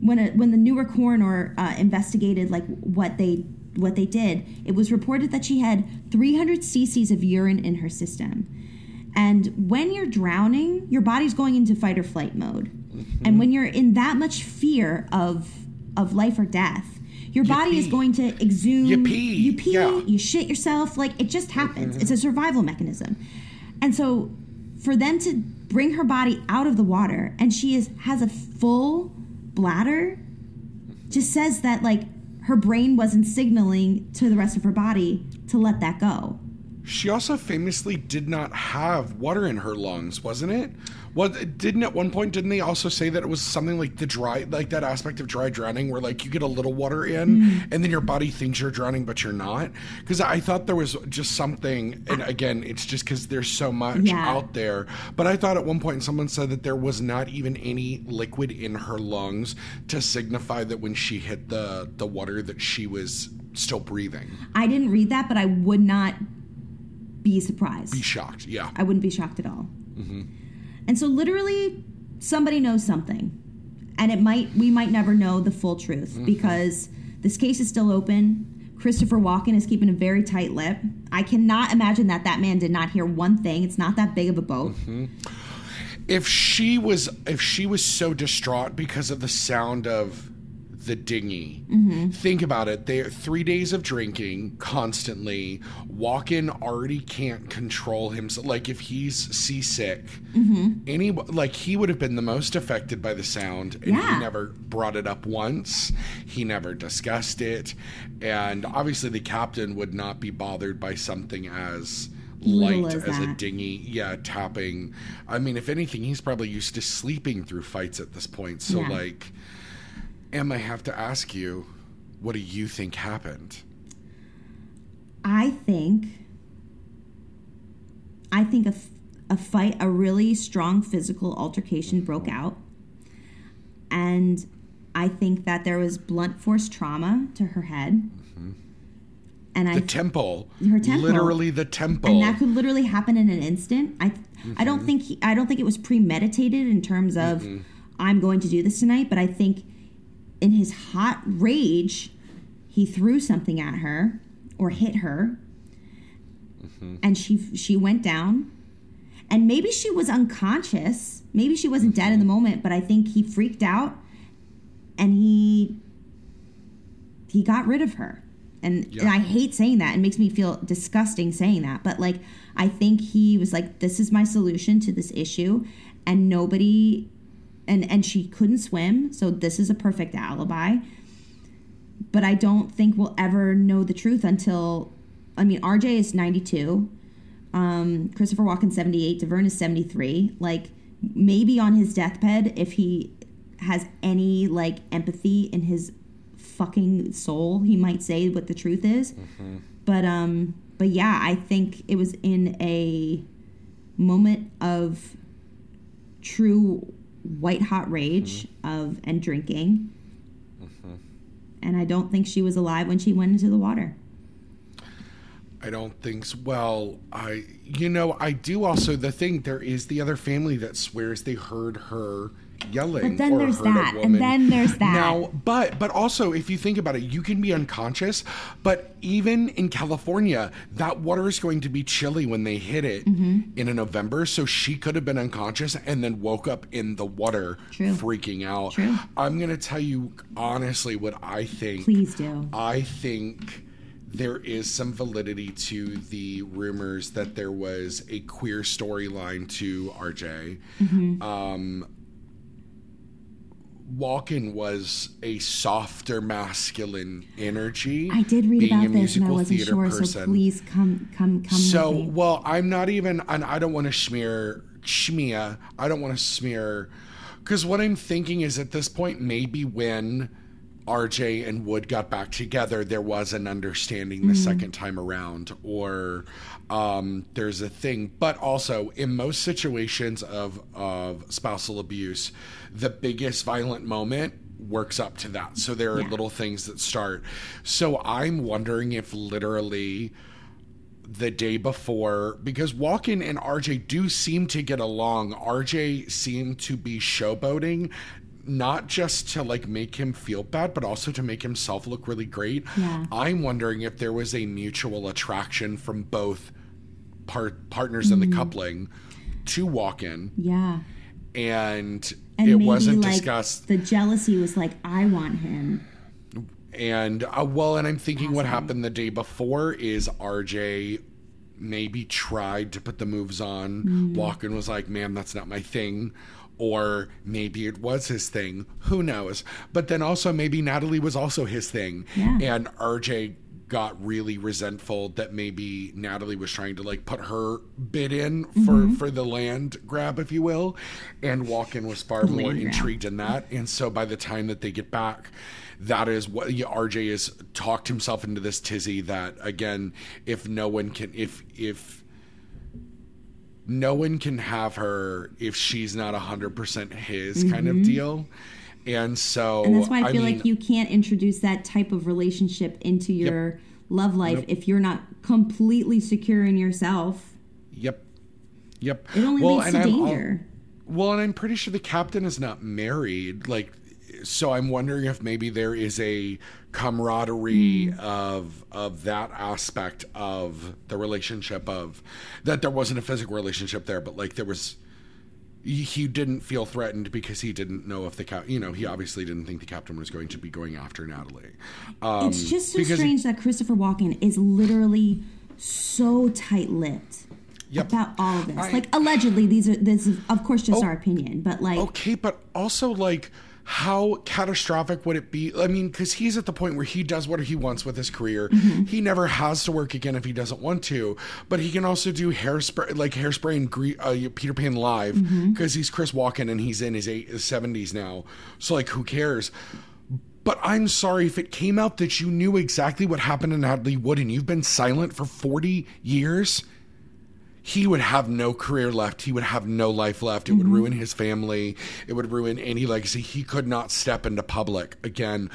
when a, when the newer coroner uh, investigated like what they what they did it was reported that she had 300 cc's of urine in her system. And when you're drowning your body's going into fight or flight mode. And when you're in that much fear of of life or death your body is going to exude. You pee, you pee. Yeah. Mm-hmm. you shit yourself. Like it just happens. It's a survival mechanism. And so for them to bring her body out of the water and she is has a full bladder just says that like her brain wasn't signaling to the rest of her body to let that go She also famously did not have water in her lungs, wasn't it? What didn't at one point didn't they also say that it was something like the dry like that aspect of dry drowning where like you get a little water in Mm. and then your body thinks you're drowning but you're not? Because I thought there was just something and again it's just because there's so much Yeah. out there. But I thought at one point someone said that there was not even any liquid in her lungs to signify that when she hit the the water that she was still breathing. I didn't read that, but I would not be surprised. Be shocked. Yeah. I wouldn't be shocked at all. Mm-hmm. And so, literally, somebody knows something, and it might we might never know the full truth mm-hmm. because this case is still open. Christopher Walken is keeping a very tight lip. I cannot imagine that that man did not hear one thing. It's not that big of a boat. Mm-hmm. if she was if she was so distraught because of the sound of the dinghy. Mm-hmm. Think about it. They three days of drinking constantly. Walken already can't control himself like if he's seasick mm-hmm. any like he would have been the most affected by the sound and Yeah. he never brought it up once. He never discussed it. And obviously the captain would not be bothered by something as light as as, a dinghy. Yeah tapping. I mean if anything he's probably used to sleeping through fights at this point. So Yeah. like em i have to ask you what do you think happened I think I think a, a fight, a really strong physical altercation broke out. And I think that there was blunt force trauma to her head. Mm-hmm. And I the temple Her temple. literally the temple and that could literally happen in an instant. I I don't mm-hmm. think he, I don't think it was premeditated in terms of mm-hmm. I'm going to do this tonight, but I think in his hot rage he threw something at her or hit her. Mm-hmm. And she she went down. And maybe she was unconscious. Maybe she wasn't dead in the mm-hmm. moment, but I think he freaked out and he he got rid of her. And, Yeah. and I hate saying that. It makes me feel disgusting saying that. But like, I think he was like, this is my solution to this issue. And nobody, and, and she couldn't swim. So this is a perfect alibi. But I don't think we'll ever know the truth until, I mean, RJ is 92. Um, Christopher Walken 78. Davern is 73. Like, maybe on his deathbed, if he has any like empathy in his fucking soul, he might say what the truth is. But um, but yeah, I think it was in a moment of true white hot rage mm-hmm. of and drinking. Mm-hmm. And I don't think she was alive when she went into the water. I don't think so. Well, I, you know, I do also. The thing there is the other family that swears they heard her yelling. But then there's that, and then there's that. Now, but but also, if you think about it, you can be unconscious. But even in California, that water is going to be chilly when they hit it Mm-hmm. in a November. So she could have been unconscious and then woke up in the water, True. freaking out. True. I'm gonna tell you honestly what I think. Please do. I think there is some validity to the rumors that there was a queer storyline to RJ. Mm-hmm. Um, Walken was a softer masculine energy. I did read about this and I wasn't sure, so please come come come So, well, I'm not even, and I don't want to smear, schmear. I don't want to smear, because what I'm thinking is at this point, maybe when RJ and Wood got back together, there was an understanding the second time around, or um, there's a thing. But also, in most situations of of spousal abuse, the biggest violent moment works up to that. So there are Yeah. little things that start. So I'm wondering if literally the day before because Walken and RJ do seem to get along. RJ seemed to be showboating not just to like make him feel bad but also to make himself look really great. Yeah. I'm wondering if there was a mutual attraction from both part partners in the mm-hmm. coupling to Walken yeah. And, And it maybe wasn't like discussed the jealousy was like, I want him. And uh, well, and I'm thinking what happened the day before is RJ maybe tried to put the moves on. Mm. Walken was like, "Man, that's not my thing," or maybe it was his thing. Who knows? But then also maybe Natalie was also his thing, Yeah. and RJ got really resentful that maybe Natalie was trying to like put her bid in for Mm-hmm. for the land grab if you will and Walken was far more land grab. intrigued in that and so by the time that they get back that is what yeah, RJ has talked himself into this tizzy that again if no one can if if no one can have her if she's not 100% his kind Mm-hmm. of deal And so And that's why I feel mean, like you can't introduce that type of relationship into your love life if you're not completely secure in yourself. Yep. Yep. It only leads to I'm danger. well, and I'm pretty sure the captain is not married. Like, so I'm wondering if maybe there is a camaraderie Hmm. of of that aspect of the relationship of that there wasn't a physical relationship there, but like there was. He didn't feel threatened because he didn't know if the cap. You know, he obviously didn't think the captain was going to be going after Natalie. Um, it's just so strange that Christopher Walken is literally so tight-lipped Yep. about all of this. I- like allegedly, these are this is of course just Oh. our opinion, but like Okay, but also like how catastrophic would it be? I mean, because he's at the point where he does what he wants with his career. Mm-hmm. He never has to work again if he doesn't want to. But he can also do hairspray, like hairspray and Gre- uh, Peter Pan live Mm-hmm. because he's Chris Walken and he's in his eight, his seventies now. So like, who cares? But I'm sorry if it came out that you knew exactly what happened to Natalie Wood and you've been silent for 40 years he would have no career left. He would have no life left. It would mm-hmm. ruin his family. It would ruin any legacy. He could not step into public again.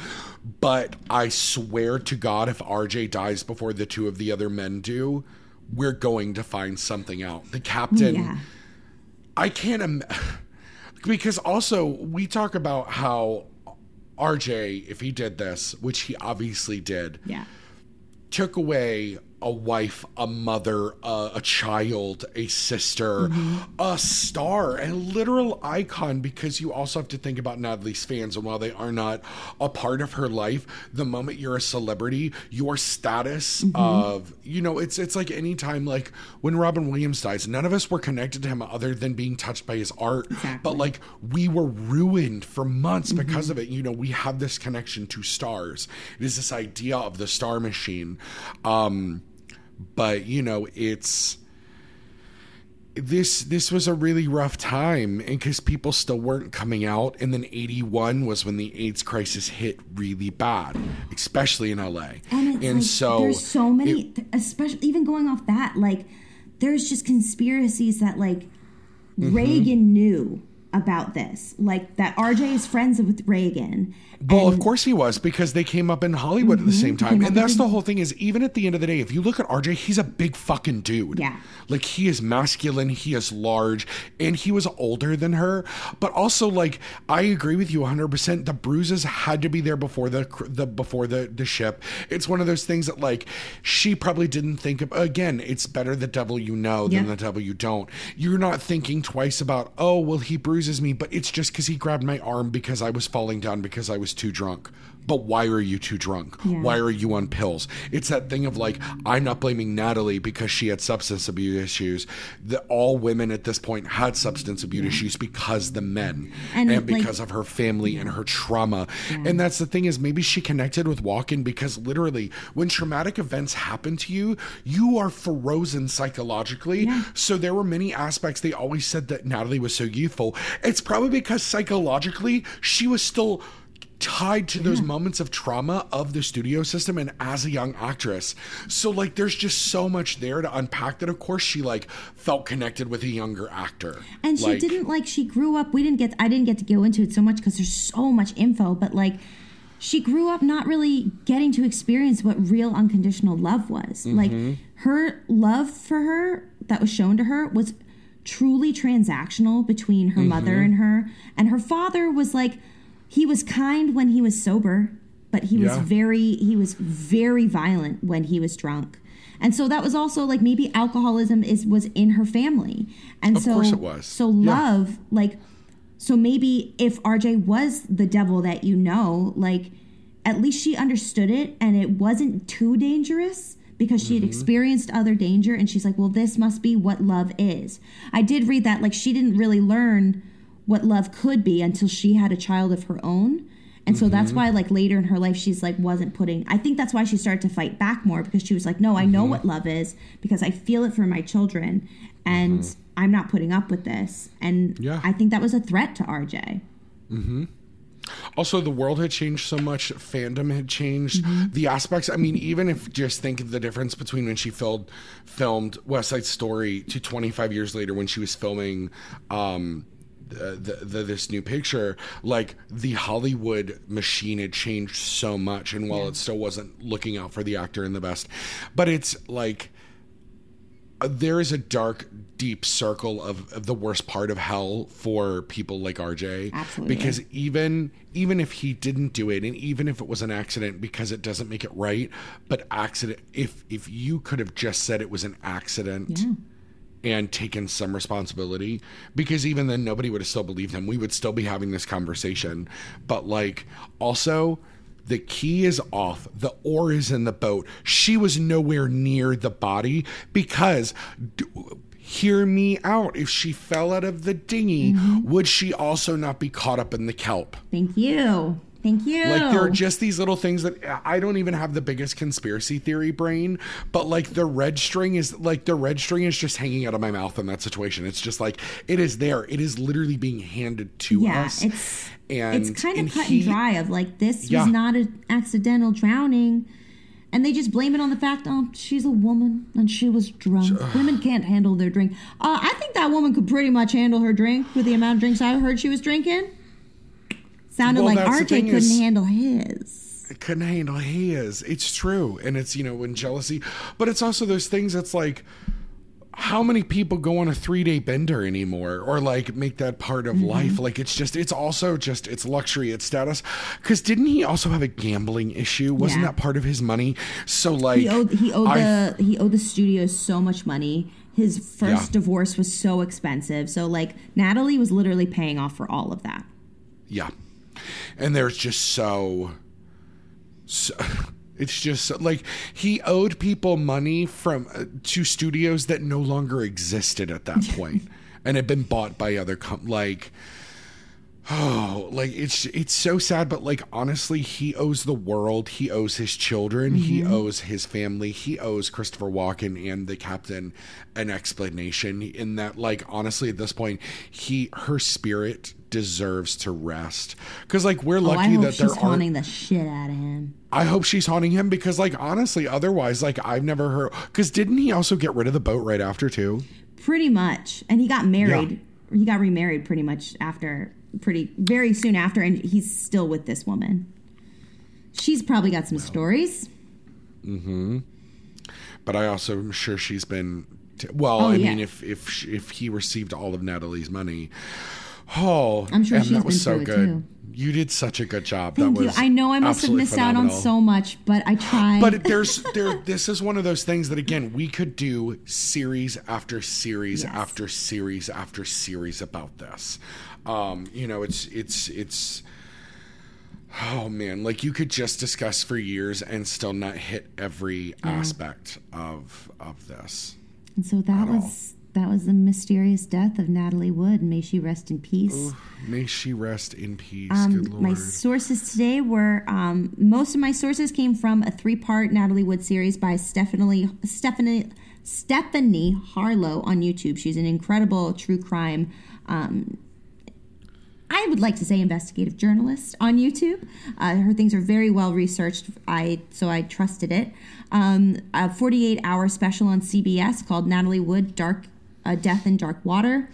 But I swear to God, if RJ dies before the two of the other men do, we're going to find something out. The captain. yeah. I can't Im- because also we talk about how RJ, if he did this, which he obviously did, yeah. took away a wife, a mother, a, a child, a sister, mm-hmm. a star, a literal icon. Because you also have to think about Natalie's fans, and while they are not a part of her life, the moment you're a celebrity, your status mm-hmm. of you know, it's it's like any time, like when Robin Williams dies, none of us were connected to him other than being touched by his art. But like we were ruined for months mm-hmm. because of it. You know, we have this connection to stars. It is this idea of the star machine. Um, but you know, it's this this was a really rough time and because people still weren't coming out and then 81 was when the aids crisis hit really bad especially in la And it's like, so there's so many, especially even going off that, like there's just conspiracies that like Mm-hmm. Reagan knew about this, like that RJ is friends with Reagan. Well, of course he was because they came up in Hollywood at the same mm-hmm. time. And that's the whole thing is even at the end of the day, if you look at RJ, he's a big fucking dude. Yeah. Like he is masculine, he is large, and he was older than her. But also like I agree with you 100%. The bruises had to be there before the the before the the ship. It's one of those things that like she probably didn't think of again, it's better the devil you know than Yeah. the devil you don't. You're not thinking twice about, "Oh, well he bruises me, but it's just cuz he grabbed my arm because I was falling down because I was too drunk." But why are you too drunk? Yeah. Why are you on pills? It's that thing of like, I'm not blaming Natalie because she had substance abuse issues. The, all women at this point had substance abuse issues because the men And, and, like- because of her family and her trauma. And that's the thing is maybe she connected with Walken because literally when traumatic events happen to you, you are frozen psychologically. So there were many aspects they always said that Natalie was so youthful. It's probably because psychologically she was still tied to those moments of trauma of the studio system and as a young actress. So like there's just so much there to unpack that of course she like felt connected with a younger actor. And she didn't like she grew up. We didn't get. I didn't get to go into it so much because there's so much info. But like, she grew up not really getting to experience what real unconditional love was. Mm-hmm. Like her love for her that was shown to her was truly transactional between her mother Mm-hmm. and her. And her father was like, he was kind when he was sober, but he was very he was very violent when he was drunk. And so that was also like maybe alcoholism is was in her family. And Of so course it was. so Yeah. love like so maybe if RJ was the devil that you know, like at least she understood it and it wasn't too dangerous because she had Mm-hmm. experienced other danger and she's like, "Well, this must be what love is." I did read that like she didn't really learn what love could be until she had a child of her own. And so Mm-hmm. that's why like later in her life she's like wasn't putting I think that's why she started to fight back more because she was like, "No, I know Mm-hmm. what love is because I feel it for my children and I'm not putting up with this." And Mm-hmm. Yeah. I think that was a threat to RJ. Also, the world had changed so much. Fandom had changed. The aspects. I mean, even if just think of the difference between when she filmed filmed West Side Story to 25 years later when she was filming um, uh, the, the this new picture, like the Hollywood machine had changed so much, and while it still wasn't looking out for the actor in the best, but it's like there is a dark, deep circle of, of the worst part of hell for people like RJ. Absolutely. Because even even if he didn't do it, and even if it was an accident, because it doesn't make it right. But accident, if if you could have just said it was an accident. And taken some responsibility because even then nobody would have still believed him. We would still be having this conversation. But like also the key is off. The oar is in the boat. She was nowhere near the body because, d- hear me out. If she fell out of the dinghy, mm-hmm. would she also not be caught up in the kelp? Thank you. Thank you. Like there are just these little things that I don't even have the biggest conspiracy theory brain, but like the red string is like the red string is just hanging out of my mouth in that situation. It's just like it is there. It is literally being handed to yeah, us. it's and it's kind of and cut he- and dry of like this Yeah. was not an accidental drowning. And they just blame it on the fact, oh, she's a woman and she was drunk. Women can't handle their drink. Uh, I think that woman could pretty much handle her drink with the amount of drinks I heard she was drinking. Sounded Well, like RJ couldn't is- handle his. couldn't handle his. It's true. And it's, you know, when jealousy, but it's also those things that's like, how many people go on a three day bender anymore or like make that part Mm-hmm. of life? Like, it's just, it's also just, it's luxury, it's status. Cause didn't he also have a gambling issue? Wasn't Yeah. that part of his money? So, like, He owed he owed I- the he owed the studio so much money. His first Yeah. divorce was so expensive. So like Natalie was literally paying off for all of that. Yeah. And there's just so, so it's just like he owed people money from uh, to studios that no longer existed at that point and had been bought by other com- like oh like it's it's so sad but like honestly he owes the world. He owes his children. He owes his family. He owes christopher walken and the captain an explanation in that like honestly at this point he her spirit deserves to rest because like we're Oh, lucky hope that there aren't. haunting the shit out of him. I hope she's haunting him because, like, honestly, otherwise, like, I've never heard. Because didn't he also get rid of the boat right after too? Pretty much. And he got married. He got remarried pretty much after pretty very soon after and he's still with this woman. She's probably got some stories. Mhm. But I also am sure she's been. Well, Oh, I yeah. mean, if if if he received all of Natalie's money, oh, I'm sure Em, she's that was been so good. too. You did such a good job. Thank that you. was I know I must have missed out on so much, but I tried. But there's there. This is one of those things that again we could do series after series Yes. after series after series about this. Um, you know, it's it's it's. Oh man, like you could just discuss for years and still not hit every aspect of of this. And so that was that was the mysterious death of Natalie Wood. May she rest in peace. May she rest in peace. Um, my sources today were um, most of my sources came from a three-part Natalie Wood series by Stephanie Stephanie Stephanie Harlowe on YouTube. She's an incredible true crime. Um, I would like to say investigative journalist on YouTube. Uh, her things are very well researched. I so I trusted it. Um, a 48 hour special on CBS called Natalie Wood Dark uh, Death in Dark Water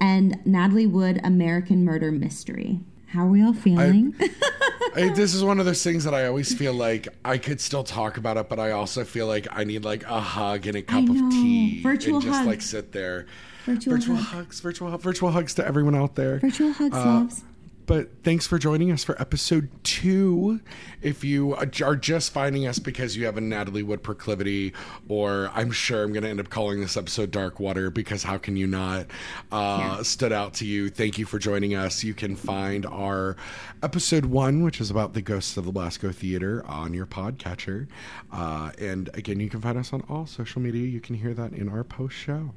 and Natalie Wood American Murder Mystery. How are we all feeling? I, this is one of those things that I always feel like I could still talk about it, but I also feel like I need like a hug and a cup of tea Virtual and just hug. like sit there. Virtual hug. hugs, virtual hu- virtual hugs to everyone out there. Virtual hugs, Uh, loves. But thanks for joining us for episode two. If you are just finding us because you have a Natalie Wood proclivity, or I'm sure I'm going to end up calling this episode Dark Water because how can you not? Uh, Stood out to you. Thank you for joining us. You can find our episode one, which is about the ghosts of the Belasco Theater, on your podcatcher. Uh, and again, you can find us on all social media. You can hear that in our post show.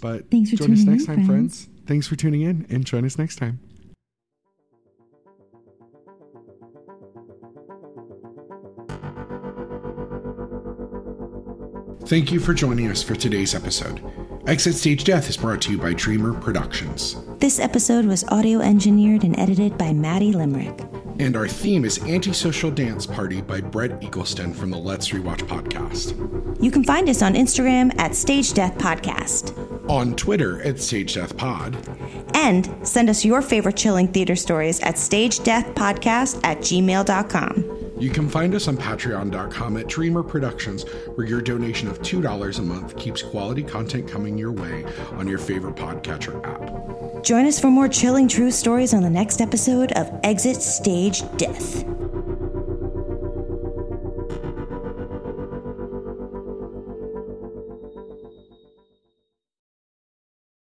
But Thanks for join us next in, time, friends. friends. Thanks for tuning in, and join us next time. Thank you for joining us for today's episode. Exit Stage Death is brought to you by Dreamer Productions. This episode was audio engineered and edited by Maddie Limerick. And our theme is Antisocial Dance Party by Brett Eagleston from the Let's Rewatch podcast. You can find us on Instagram at Stage Death Podcast. on Twitter at Stage Death Pod. And send us your favorite chilling theater stories at stagedeathpodcast at gmail.com. You can find us on patreon.com at Dreamer Productions, where your donation of $2 a month keeps quality content coming your way on your favorite podcatcher app. Join us for more chilling true stories on the next episode of Exit Stage Death.